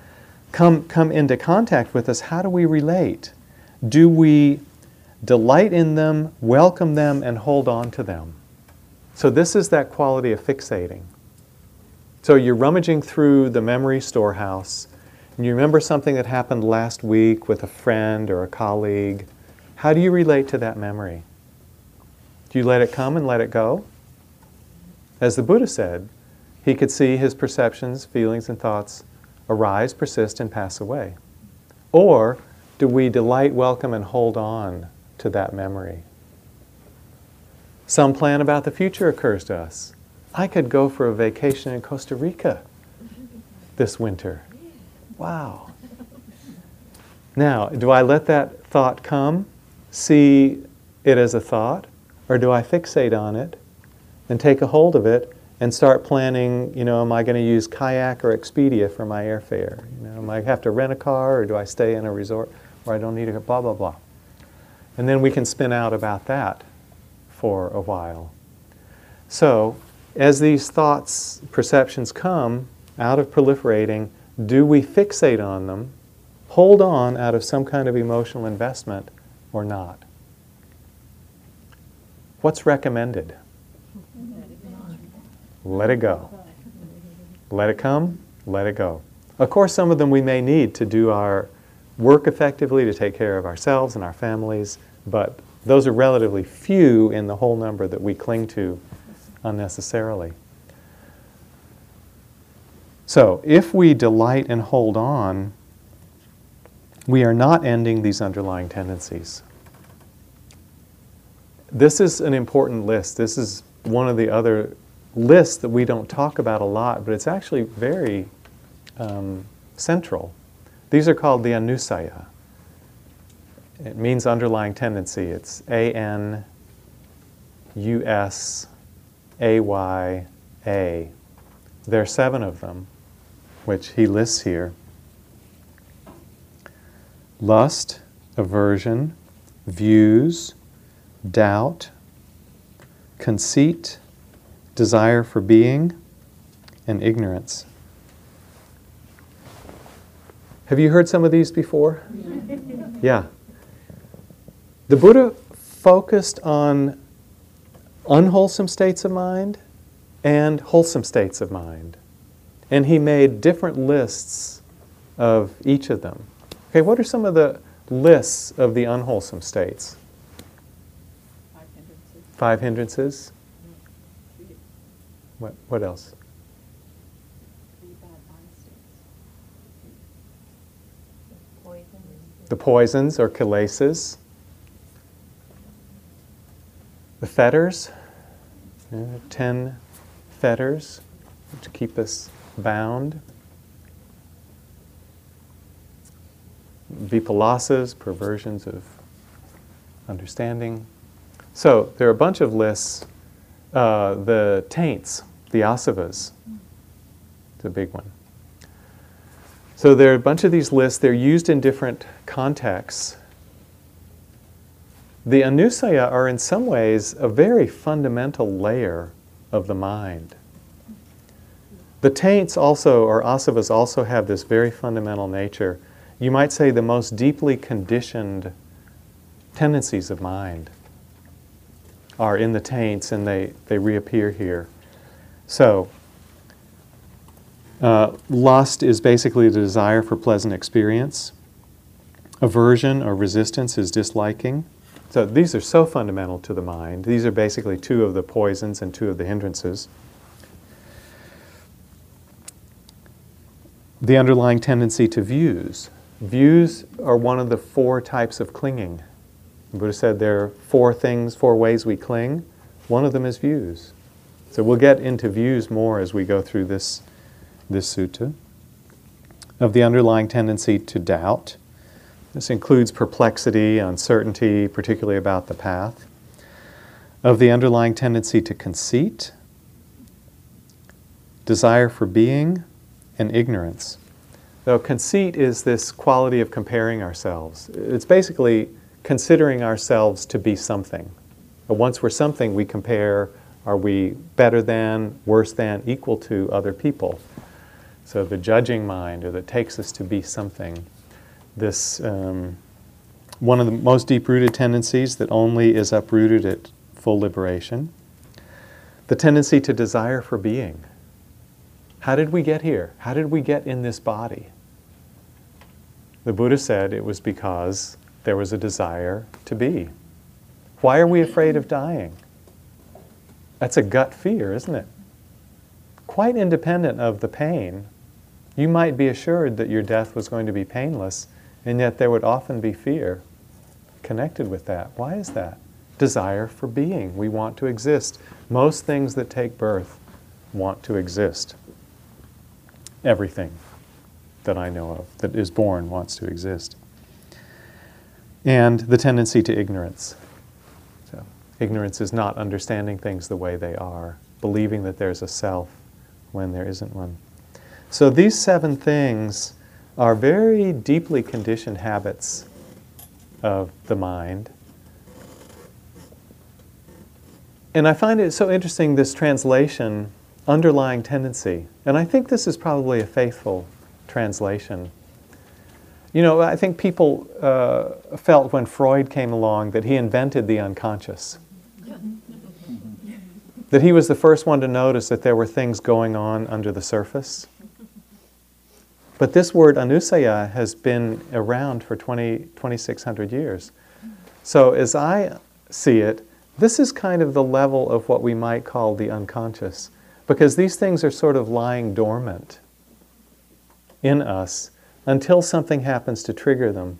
come, come into contact with us, how do we relate? Do we delight in them, welcome them, and hold on to them? So, this is that quality of fixating. So, you're rummaging through the memory storehouse, and you remember something that happened last week with a friend or a colleague. How do you relate to that memory? Do you let it come and let it go? As the Buddha said, he could see his perceptions, feelings, and thoughts arise, persist, and pass away. Or do we delight, welcome, and hold on to that memory? Some plan about the future occurs to us. I could go for a vacation in Costa Rica this winter. Wow. Now, do I let that thought come, see it as a thought, or do I fixate on it and take a hold of it and start planning, you know, am I going to use kayak or Expedia for my airfare? You know, am I have to rent a car or do I stay in a resort where I don't need a blah blah blah. And then we can spin out about that for a while. So, as these thoughts, perceptions come out of proliferating, do we fixate on them, hold on out of some kind of emotional investment, or not? What's recommended? Let it go. Let it come, let it go. Of course, some of them we may need to do our work effectively, to take care of ourselves and our families, but those are relatively few in the whole number that we cling to unnecessarily. So, if we delight and hold on, we are not ending these underlying tendencies. This is an important list. This is one of the other lists that we don't talk about a lot, but it's actually very um, central. These are called the anusaya. It means underlying tendency. It's A N U S A Y A. There are seven of them, which he lists here lust, aversion, views, doubt, conceit, desire for being, and ignorance. Have you heard some of these before? yeah. The Buddha focused on unwholesome states of mind and wholesome states of mind. And he made different lists of each of them. Okay, what are some of the lists of the unwholesome states? Five hindrances. Five hindrances. What, what else? Three bad mind states. The poisons or kilesas. The fetters. Yeah, ten fetters to keep us bound. Vipallasas, perversions of understanding. So there are a bunch of lists. Uh, the taints, the asavas, it's a big one. So there are a bunch of these lists. They're used in different contexts. The anusaya are in some ways a very fundamental layer of the mind. The taints also, or asavas, also have this very fundamental nature. You might say the most deeply conditioned tendencies of mind are in the taints and they, they reappear here. So, uh, lust is basically the desire for pleasant experience. Aversion or resistance is disliking. So these are so fundamental to the mind. These are basically two of the poisons and two of the hindrances. The underlying tendency to views. Views are one of the four types of clinging. The Buddha said there are four things, four ways we cling One of them is views. So we'll get into views more as we go through this, this sutta. Of the underlying tendency to doubt. This includes perplexity, uncertainty, particularly about the path. Of the underlying tendency to conceit, desire for being, and ignorance. Though conceit is this quality of comparing ourselves. It's basically considering ourselves to be something. But once we're something, we compare are we better than, worse than, equal to other people? So the judging mind, or that takes us to be something. This um, one of the most deep-rooted tendencies that only is uprooted at full liberation. The tendency to desire for being. How did we get here? How did we get in this body? The Buddha said it was because there was a desire to be. Why are we afraid of dying? That's a gut fear, isn't it? Quite independent of the pain, you might be assured that your death was going to be painless, and yet there would often be fear connected with that. Why is that? Desire for being. We want to exist. Most things that take birth want to exist. Everything that I know of that is born wants to exist. And the tendency to ignorance. Ignorance is not understanding things the way they are, believing that there's a self when there isn't one. So these seven things are very deeply conditioned habits of the mind. And I find it so interesting this translation, underlying tendency. And I think this is probably a faithful translation. You know, I think people uh, felt when Freud came along that he invented the unconscious that he was the first one to notice that there were things going on under the surface. But this word anusaya has been around for 20, 2,600 years. So as I see it, this is kind of the level of what we might call the unconscious, because these things are sort of lying dormant in us until something happens to trigger them.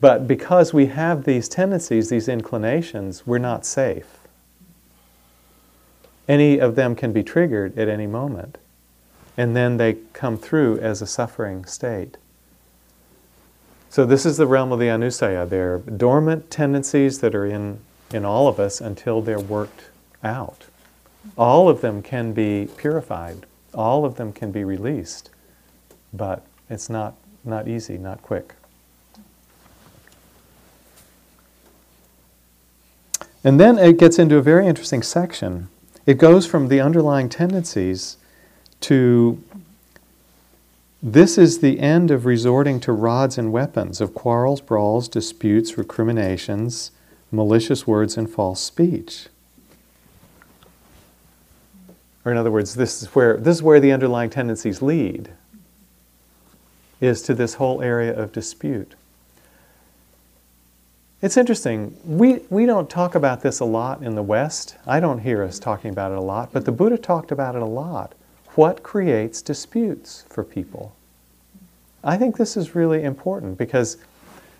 But because we have these tendencies, these inclinations, we're not safe. Any of them can be triggered at any moment. And then they come through as a suffering state. So, this is the realm of the anusaya. They're dormant tendencies that are in, in all of us until they're worked out. All of them can be purified, all of them can be released, but it's not, not easy, not quick. And then it gets into a very interesting section. It goes from the underlying tendencies to this is the end of resorting to rods and weapons, of quarrels, brawls, disputes, recriminations, malicious words, and false speech. Or in other words, this is where this is where the underlying tendencies lead, is to this whole area of dispute. It's interesting. We, we don't talk about this a lot in the West. I don't hear us talking about it a lot, but the Buddha talked about it a lot. What creates disputes for people? I think this is really important because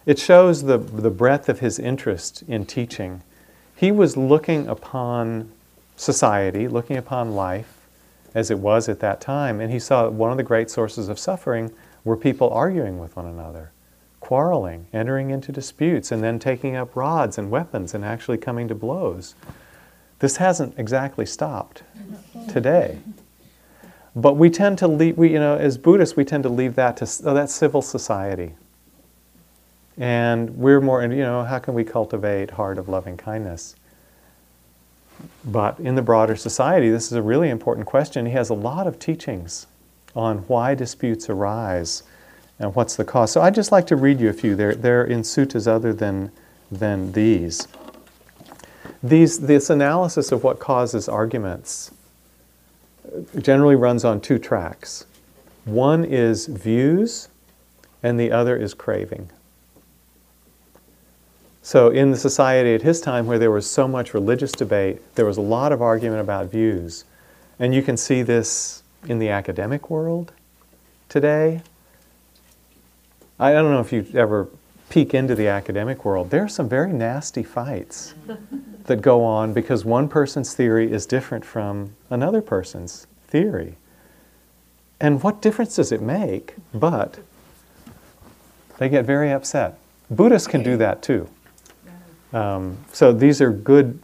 it shows the, the breadth of his interest in teaching. He was looking upon society, looking upon life as it was at that time, and he saw one of the great sources of suffering were people arguing with one another quarreling, entering into disputes, and then taking up rods and weapons and actually coming to blows. This hasn't exactly stopped today. But we tend to leave, we, you know, as Buddhists, we tend to leave that to, oh, that's civil society. And we're more, you know, how can we cultivate heart of loving kindness? But in the broader society, this is a really important question. He has a lot of teachings on why disputes arise and what's the cause. So I'd just like to read you a few. They're, they're in suttas other than, than these. these. This analysis of what causes arguments generally runs on two tracks. One is views, and the other is craving. So, in the society at his time, where there was so much religious debate, there was a lot of argument about views. And you can see this in the academic world today. I don't know if you've ever peek into the academic world, there are some very nasty fights that go on because one person's theory is different from another person's theory. And what difference does it make? But they get very upset. Buddhists can do that too. Um, so these are good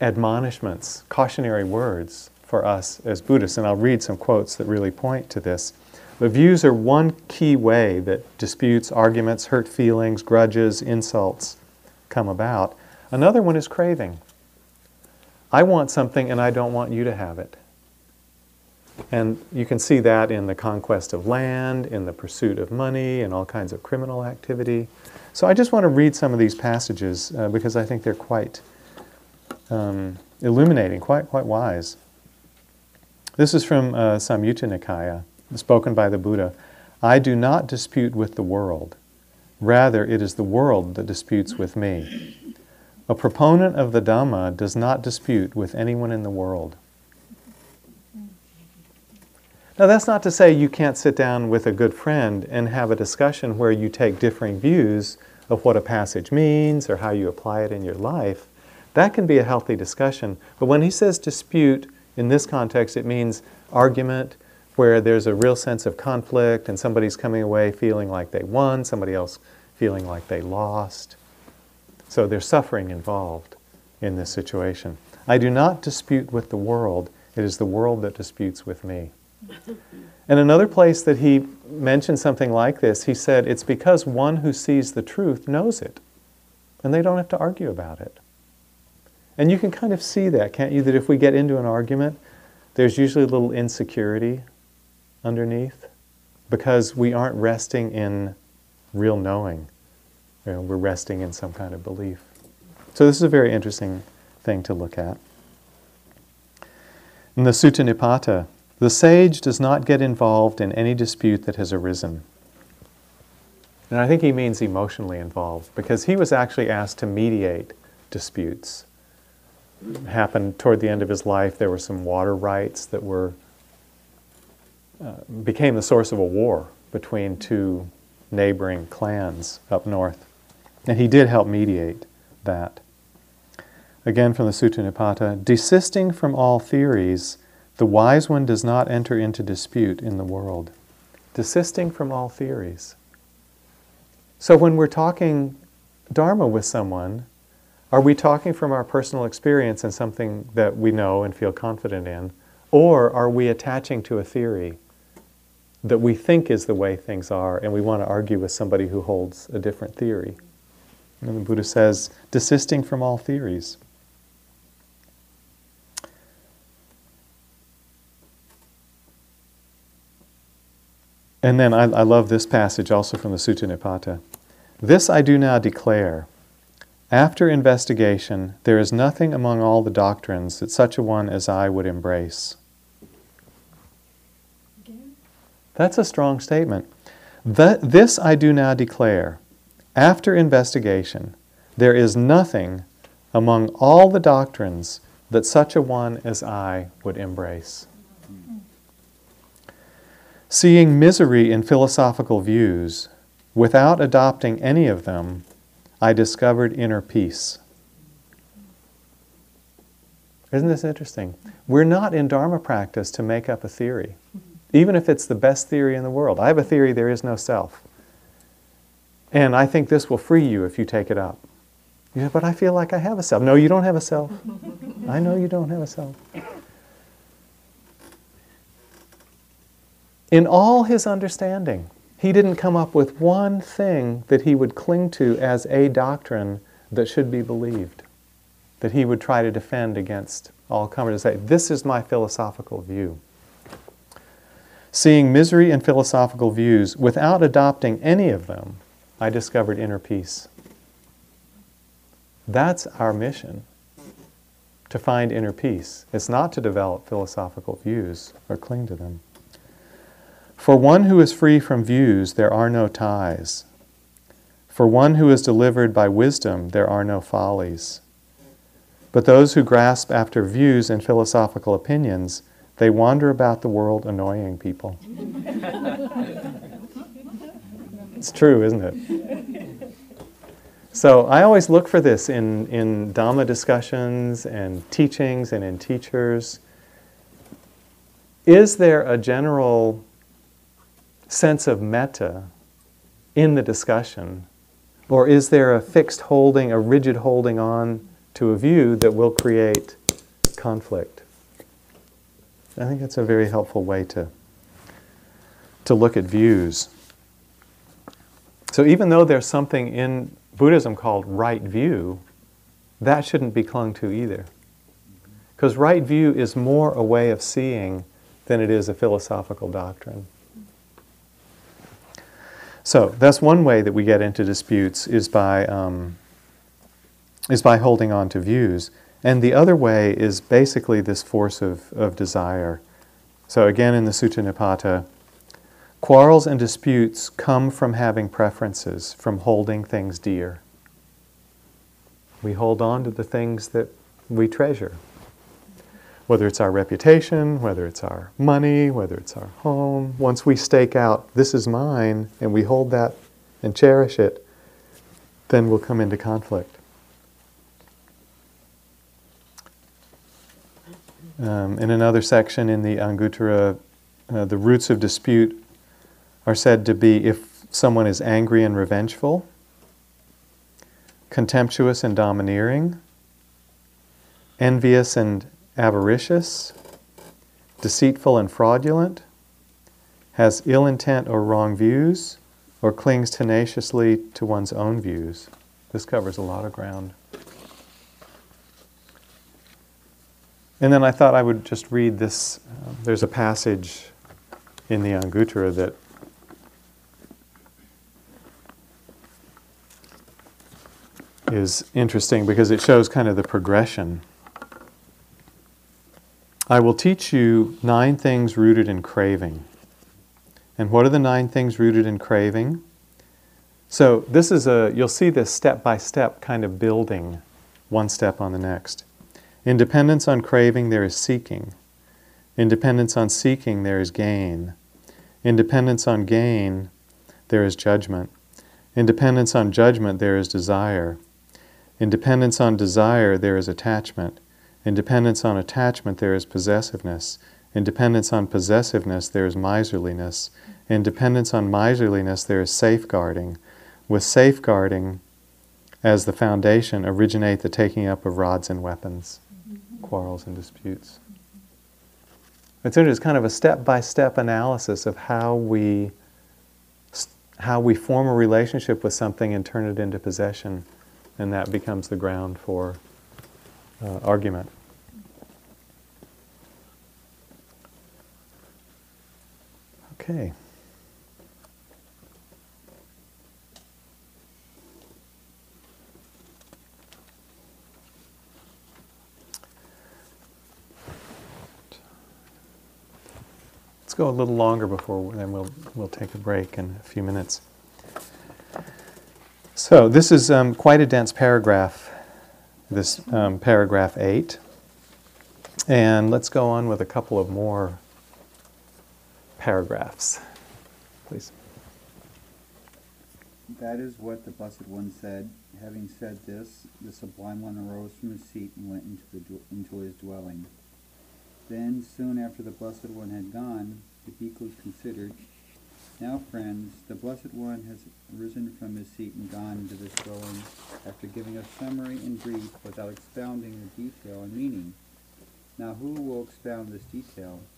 admonishments, cautionary words for us as Buddhists. And I'll read some quotes that really point to this. The views are one key way that disputes, arguments, hurt feelings, grudges, insults come about. Another one is craving. I want something and I don't want you to have it. And you can see that in the conquest of land, in the pursuit of money, and all kinds of criminal activity. So I just want to read some of these passages uh, because I think they're quite um, illuminating, quite, quite wise. This is from uh, Samyutta Nikaya, spoken by the Buddha. I do not dispute with the world. Rather, it is the world that disputes with me. A proponent of the Dhamma does not dispute with anyone in the world. Now, that's not to say you can't sit down with a good friend and have a discussion where you take differing views of what a passage means or how you apply it in your life. That can be a healthy discussion. But when he says dispute, in this context, it means argument where there's a real sense of conflict and somebody's coming away feeling like they won, somebody else feeling like they lost. So there's suffering involved in this situation. I do not dispute with the world, it is the world that disputes with me. And another place that he mentioned something like this, he said, It's because one who sees the truth knows it, and they don't have to argue about it. And you can kind of see that, can't you? That if we get into an argument, there's usually a little insecurity underneath because we aren't resting in real knowing. You know, we're resting in some kind of belief. So, this is a very interesting thing to look at. In the Sutta Nipata, the sage does not get involved in any dispute that has arisen. And I think he means emotionally involved because he was actually asked to mediate disputes happened toward the end of his life. There were some water rights that were uh, became the source of a war between two neighboring clans up north, and he did help mediate that. Again from the Sutta Nipata, desisting from all theories, the wise one does not enter into dispute in the world. Desisting from all theories. So when we're talking Dharma with someone, are we talking from our personal experience and something that we know and feel confident in? Or are we attaching to a theory that we think is the way things are and we want to argue with somebody who holds a different theory? And the Buddha says, desisting from all theories. And then I, I love this passage also from the Sutta Nipata. This I do now declare after investigation, there is nothing among all the doctrines that such a one as I would embrace. That's a strong statement. this I do now declare. After investigation, there is nothing among all the doctrines that such a one as I would embrace. Seeing misery in philosophical views, without adopting any of them, I discovered inner peace. Isn't this interesting? We're not in Dharma practice to make up a theory, even if it's the best theory in the world. I have a theory there is no self. And I think this will free you if you take it up. You say, but I feel like I have a self. No, you don't have a self. I know you don't have a self. In all his understanding, he didn't come up with one thing that he would cling to as a doctrine that should be believed, that he would try to defend against all comers to say, This is my philosophical view. Seeing misery and philosophical views without adopting any of them, I discovered inner peace. That's our mission to find inner peace. It's not to develop philosophical views or cling to them. For one who is free from views, there are no ties. For one who is delivered by wisdom, there are no follies. But those who grasp after views and philosophical opinions, they wander about the world annoying people. it's true, isn't it? So I always look for this in, in Dhamma discussions and teachings and in teachers. Is there a general sense of metta in the discussion? Or is there a fixed holding, a rigid holding on to a view that will create conflict? I think that's a very helpful way to, to look at views. So even though there's something in Buddhism called right view, that shouldn't be clung to either. Because right view is more a way of seeing than it is a philosophical doctrine. So that's one way that we get into disputes is by um, is by holding on to views, and the other way is basically this force of, of desire. So again, in the Sutta Nipata, quarrels and disputes come from having preferences, from holding things dear. We hold on to the things that we treasure whether it's our reputation, whether it's our money, whether it's our home. Once we stake out, this is mine, and we hold that and cherish it, then we'll come into conflict. Um, in another section in the Anguttara, uh, the roots of dispute are said to be if someone is angry and revengeful, contemptuous and domineering, envious and avaricious, deceitful and fraudulent, has ill intent or wrong views, or clings tenaciously to one's own views. This covers a lot of ground. And then I thought I would just read this. Uh, there's a passage in the Anguttara that is interesting because it shows kind of the progression I will teach you nine things rooted in craving. And what are the nine things rooted in craving? So, this is a, you'll see this step by step kind of building, one step on the next. In dependence on craving, there is seeking. In dependence on seeking, there is gain. In dependence on gain, there is judgment. In dependence on judgment, there is desire. In dependence on desire, there is attachment. In dependence on attachment, there is possessiveness. In dependence on possessiveness, there is miserliness. In dependence on miserliness, there is safeguarding. With safeguarding as the foundation, originate the taking up of rods and weapons, quarrels and disputes. It's, it's kind of a step by step analysis of how we, how we form a relationship with something and turn it into possession, and that becomes the ground for uh, argument. Okay. Go a little longer before then we'll we'll take a break in a few minutes. So this is um, quite a dense paragraph. This um, paragraph eight, and let's go on with a couple of more paragraphs. Please. That is what the Blessed One said. Having said this, the Sublime One arose from his seat and went into, the, into his dwelling. Then, soon after the Blessed One had gone, the bhikkhus considered, Now, friends, the Blessed One has risen from his seat and gone into this dwelling after giving a summary and brief without expounding the detail and meaning. Now, who will expound this detail?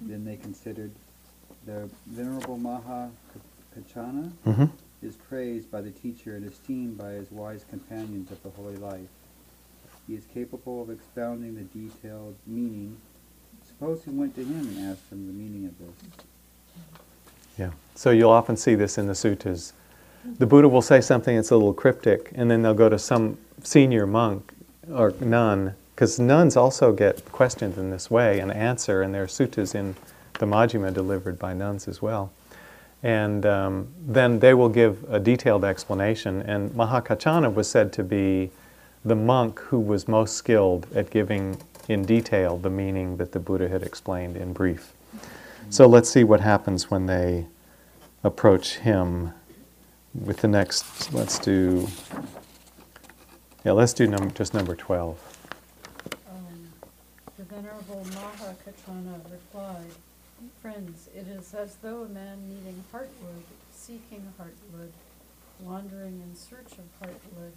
Then they considered the Venerable Maha Kaccana mm-hmm. is praised by the teacher and esteemed by his wise companions of the holy life. He is capable of expounding the detailed meaning. Suppose he went to him and asked him the meaning of this. Yeah. So you'll often see this in the suttas. The Buddha will say something that's a little cryptic, and then they'll go to some senior monk or nun because nuns also get questioned in this way and answer, and there are suttas in the Majjhima delivered by nuns as well. And um, then they will give a detailed explanation. And Mahakaccana was said to be the monk who was most skilled at giving in detail the meaning that the Buddha had explained in brief. So let's see what happens when they approach him with the next, let's do, yeah, let's do num- just number 12. Um, The Venerable Mahakaccana replied, Friends, it is as though a man needing heartwood, seeking heartwood, wandering in search of heartwood,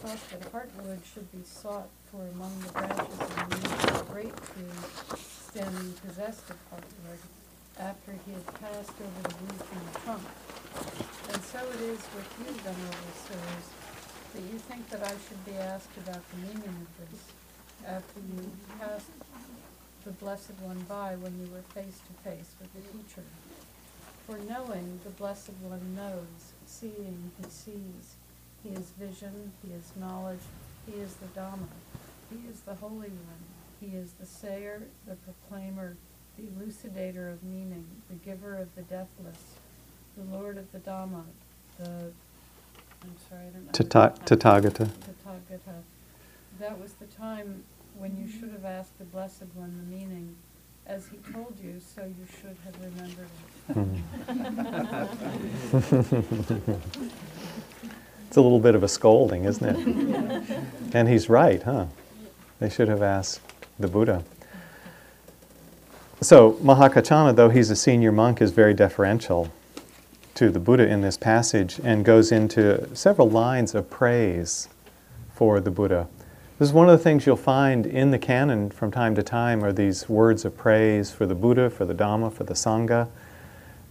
thought that heartwood should be sought for among the branches of a great tree standing possessed of heartwood, after he had passed over the root and the trunk. And so it is with you, venerable sirs, that you think that I should be asked about the meaning of this, after you passed the Blessed One by when you were face to face with the teacher. For knowing, the Blessed One knows, seeing, he sees. He is vision, he is knowledge, he is the Dhamma, he is the Holy One, he is the sayer, the proclaimer, the elucidator of meaning, the giver of the deathless, the Lord of the Dhamma, the, I'm sorry, I don't know. Tata- Tathagata. Tathagata. That was the time when you should have asked the Blessed One the meaning. As he told you, so you should have remembered it. Hmm. It's a little bit of a scolding, isn't it? and he's right, huh? They should have asked the Buddha. So, Mahakaccana, though he's a senior monk, is very deferential to the Buddha in this passage and goes into several lines of praise for the Buddha. This is one of the things you'll find in the canon from time to time are these words of praise for the Buddha, for the Dhamma, for the Sangha.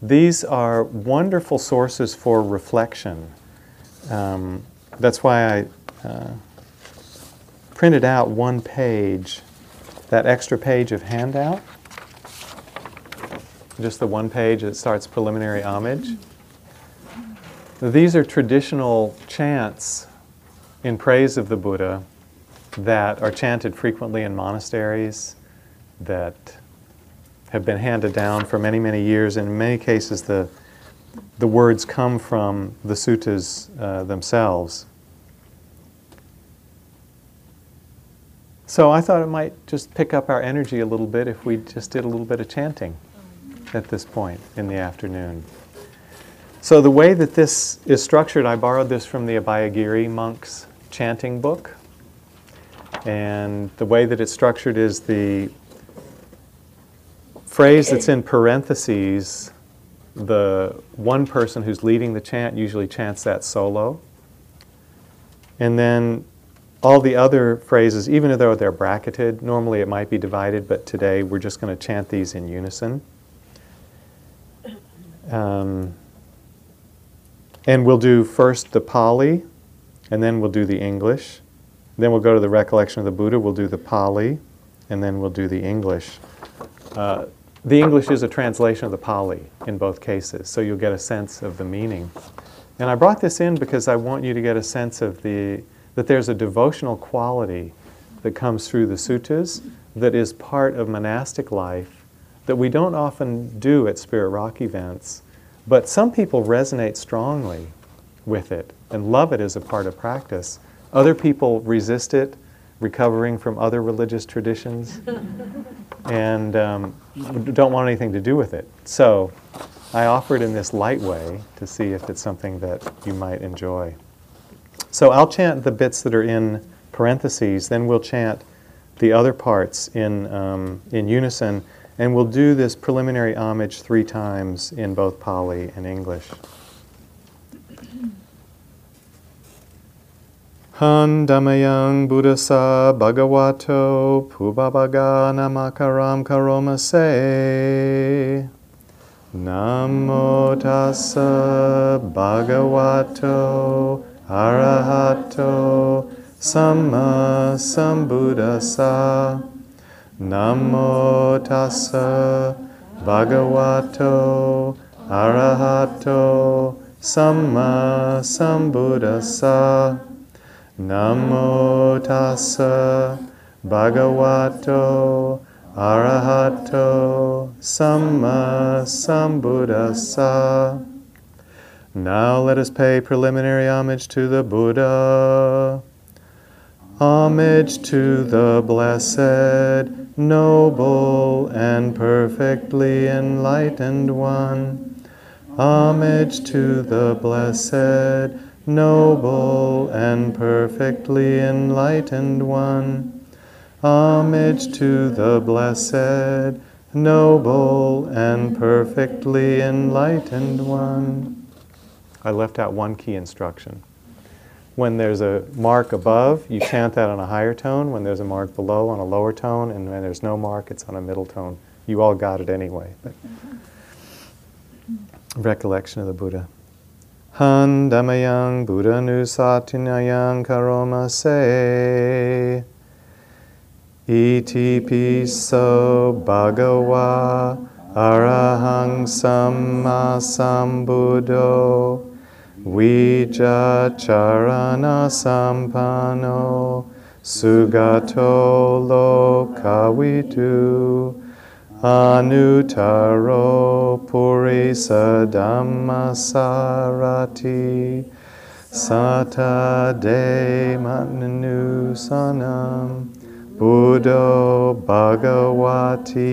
These are wonderful sources for reflection. Um, that's why I uh, printed out one page, that extra page of handout. Just the one page that starts preliminary homage. These are traditional chants in praise of the Buddha that are chanted frequently in monasteries, that have been handed down for many, many years. In many cases, the, the words come from the suttas uh, themselves. So I thought it might just pick up our energy a little bit if we just did a little bit of chanting at this point in the afternoon. So the way that this is structured, I borrowed this from the Abhayagiri monk's chanting book. And the way that it's structured is the phrase that's in parentheses, the one person who's leading the chant usually chants that solo. And then all the other phrases, even though they're bracketed, normally it might be divided, but today we're just going to chant these in unison. Um, and we'll do first the Pali, and then we'll do the English. Then we'll go to the recollection of the Buddha, we'll do the Pali, and then we'll do the English. Uh, the English is a translation of the Pali in both cases, so you'll get a sense of the meaning. And I brought this in because I want you to get a sense of the that there's a devotional quality that comes through the suttas that is part of monastic life that we don't often do at Spirit Rock events, but some people resonate strongly with it and love it as a part of practice. Other people resist it, recovering from other religious traditions, and um, don't want anything to do with it. So I offer it in this light way to see if it's something that you might enjoy. So I'll chant the bits that are in parentheses, then we'll chant the other parts in, um, in unison, and we'll do this preliminary homage three times in both Pali and English. Han Damayang Buddhasa Bhagavato Pubabaga Namakaram Karomase. Namo Tassa Bhagavato Arahato Samma Sambuddhasa. Namo Tassa Bhagavato Arahato Samma Sambuddhasa Namo Tassa Bhagavato Arahato Samma Sambuddhasa. Now let us pay preliminary homage to the Buddha. Homage to the blessed, noble, and perfectly enlightened one. Homage to the blessed, noble, and perfectly enlightened one. Homage to the blessed, noble, and perfectly enlightened one. I left out one key instruction. When there's a mark above, you chant that on a higher tone. When there's a mark below, on a lower tone. And when there's no mark, it's on a middle tone. You all got it anyway. But mm-hmm. recollection of the Buddha. Han Damayang Buddha Nusatinayang Karoma Se. Iti Piso Bhagawa Arahang Samma Sambuddho Vijja Charana Sampanno Sugato Lokavidu Anuttaro Purisa Dhammasarati Sata De Matnusanam Buddho Bhagavati.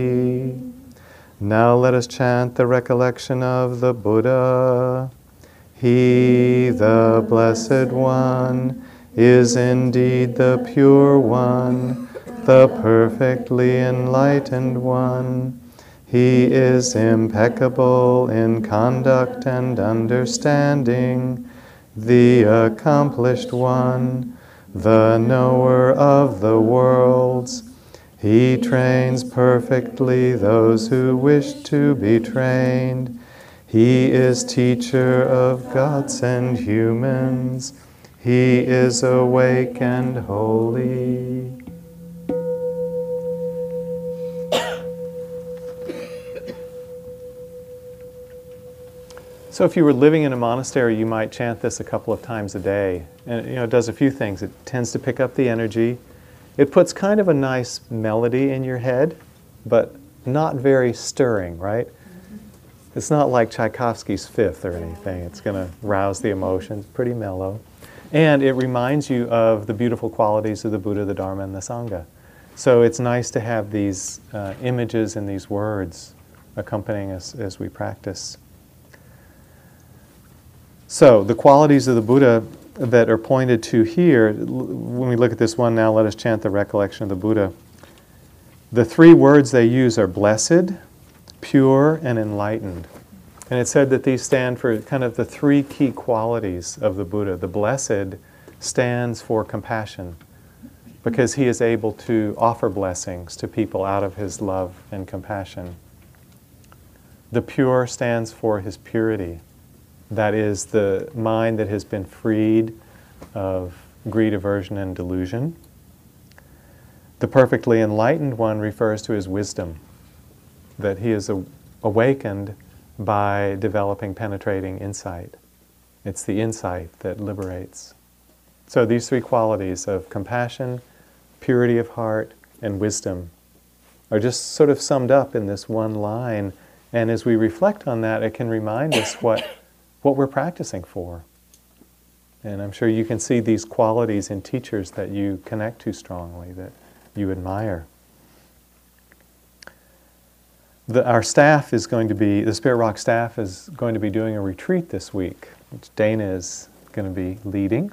Now let us chant the recollection of the Buddha. He, the Blessed One, is indeed the Pure One the perfectly enlightened one. He is impeccable in conduct and understanding, the accomplished one, the knower of the worlds. He trains perfectly those who wish to be trained. He is teacher of gods and humans. He is awake and holy. So if you were living in a monastery, you might chant this a couple of times a day. And you know, it does a few things. It tends to pick up the energy. It puts kind of a nice melody in your head, but not very stirring, right? It's not like Tchaikovsky's Fifth or anything. It's going to rouse the emotions, pretty mellow. And it reminds you of the beautiful qualities of the Buddha, the Dharma, and the Sangha. So it's nice to have these uh, images and these words accompanying us as we practice. So, the qualities of the Buddha that are pointed to here, when we look at this one now, let us chant the recollection of the Buddha. The three words they use are blessed, pure, and enlightened. And it said that these stand for kind of the three key qualities of the Buddha. The blessed stands for compassion because he is able to offer blessings to people out of his love and compassion. The pure stands for his purity that is the mind that has been freed of greed, aversion, and delusion. The perfectly enlightened one refers to his wisdom, that he is awakened by developing penetrating insight. It's the insight that liberates. So these three qualities of compassion, purity of heart, and wisdom are just sort of summed up in this one line. And as we reflect on that, it can remind us what what we're practicing for. And I'm sure you can see these qualities in teachers that you connect to strongly, that you admire. The, our staff is going to be, the Spirit Rock staff is going to be doing a retreat this week, which Dana is going to be leading.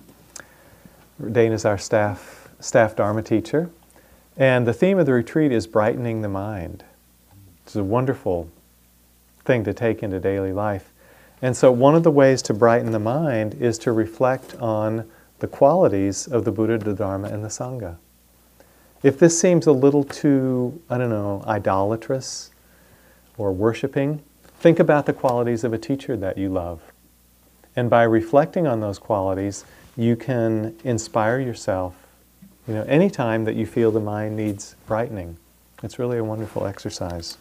Dana is our staff, staff Dharma teacher. And the theme of the retreat is brightening the mind. It's a wonderful thing to take into daily life. And so, one of the ways to brighten the mind is to reflect on the qualities of the Buddha, the Dharma, and the Sangha. If this seems a little too, I don't know, idolatrous or worshiping, think about the qualities of a teacher that you love. And by reflecting on those qualities, you can inspire yourself, you know, anytime that you feel the mind needs brightening. It's really a wonderful exercise.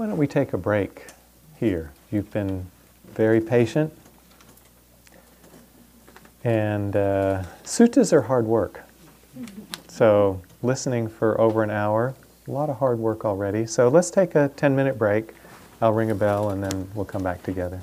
Why don't we take a break here? You've been very patient. And uh, suttas are hard work. So, listening for over an hour, a lot of hard work already. So, let's take a 10 minute break. I'll ring a bell and then we'll come back together.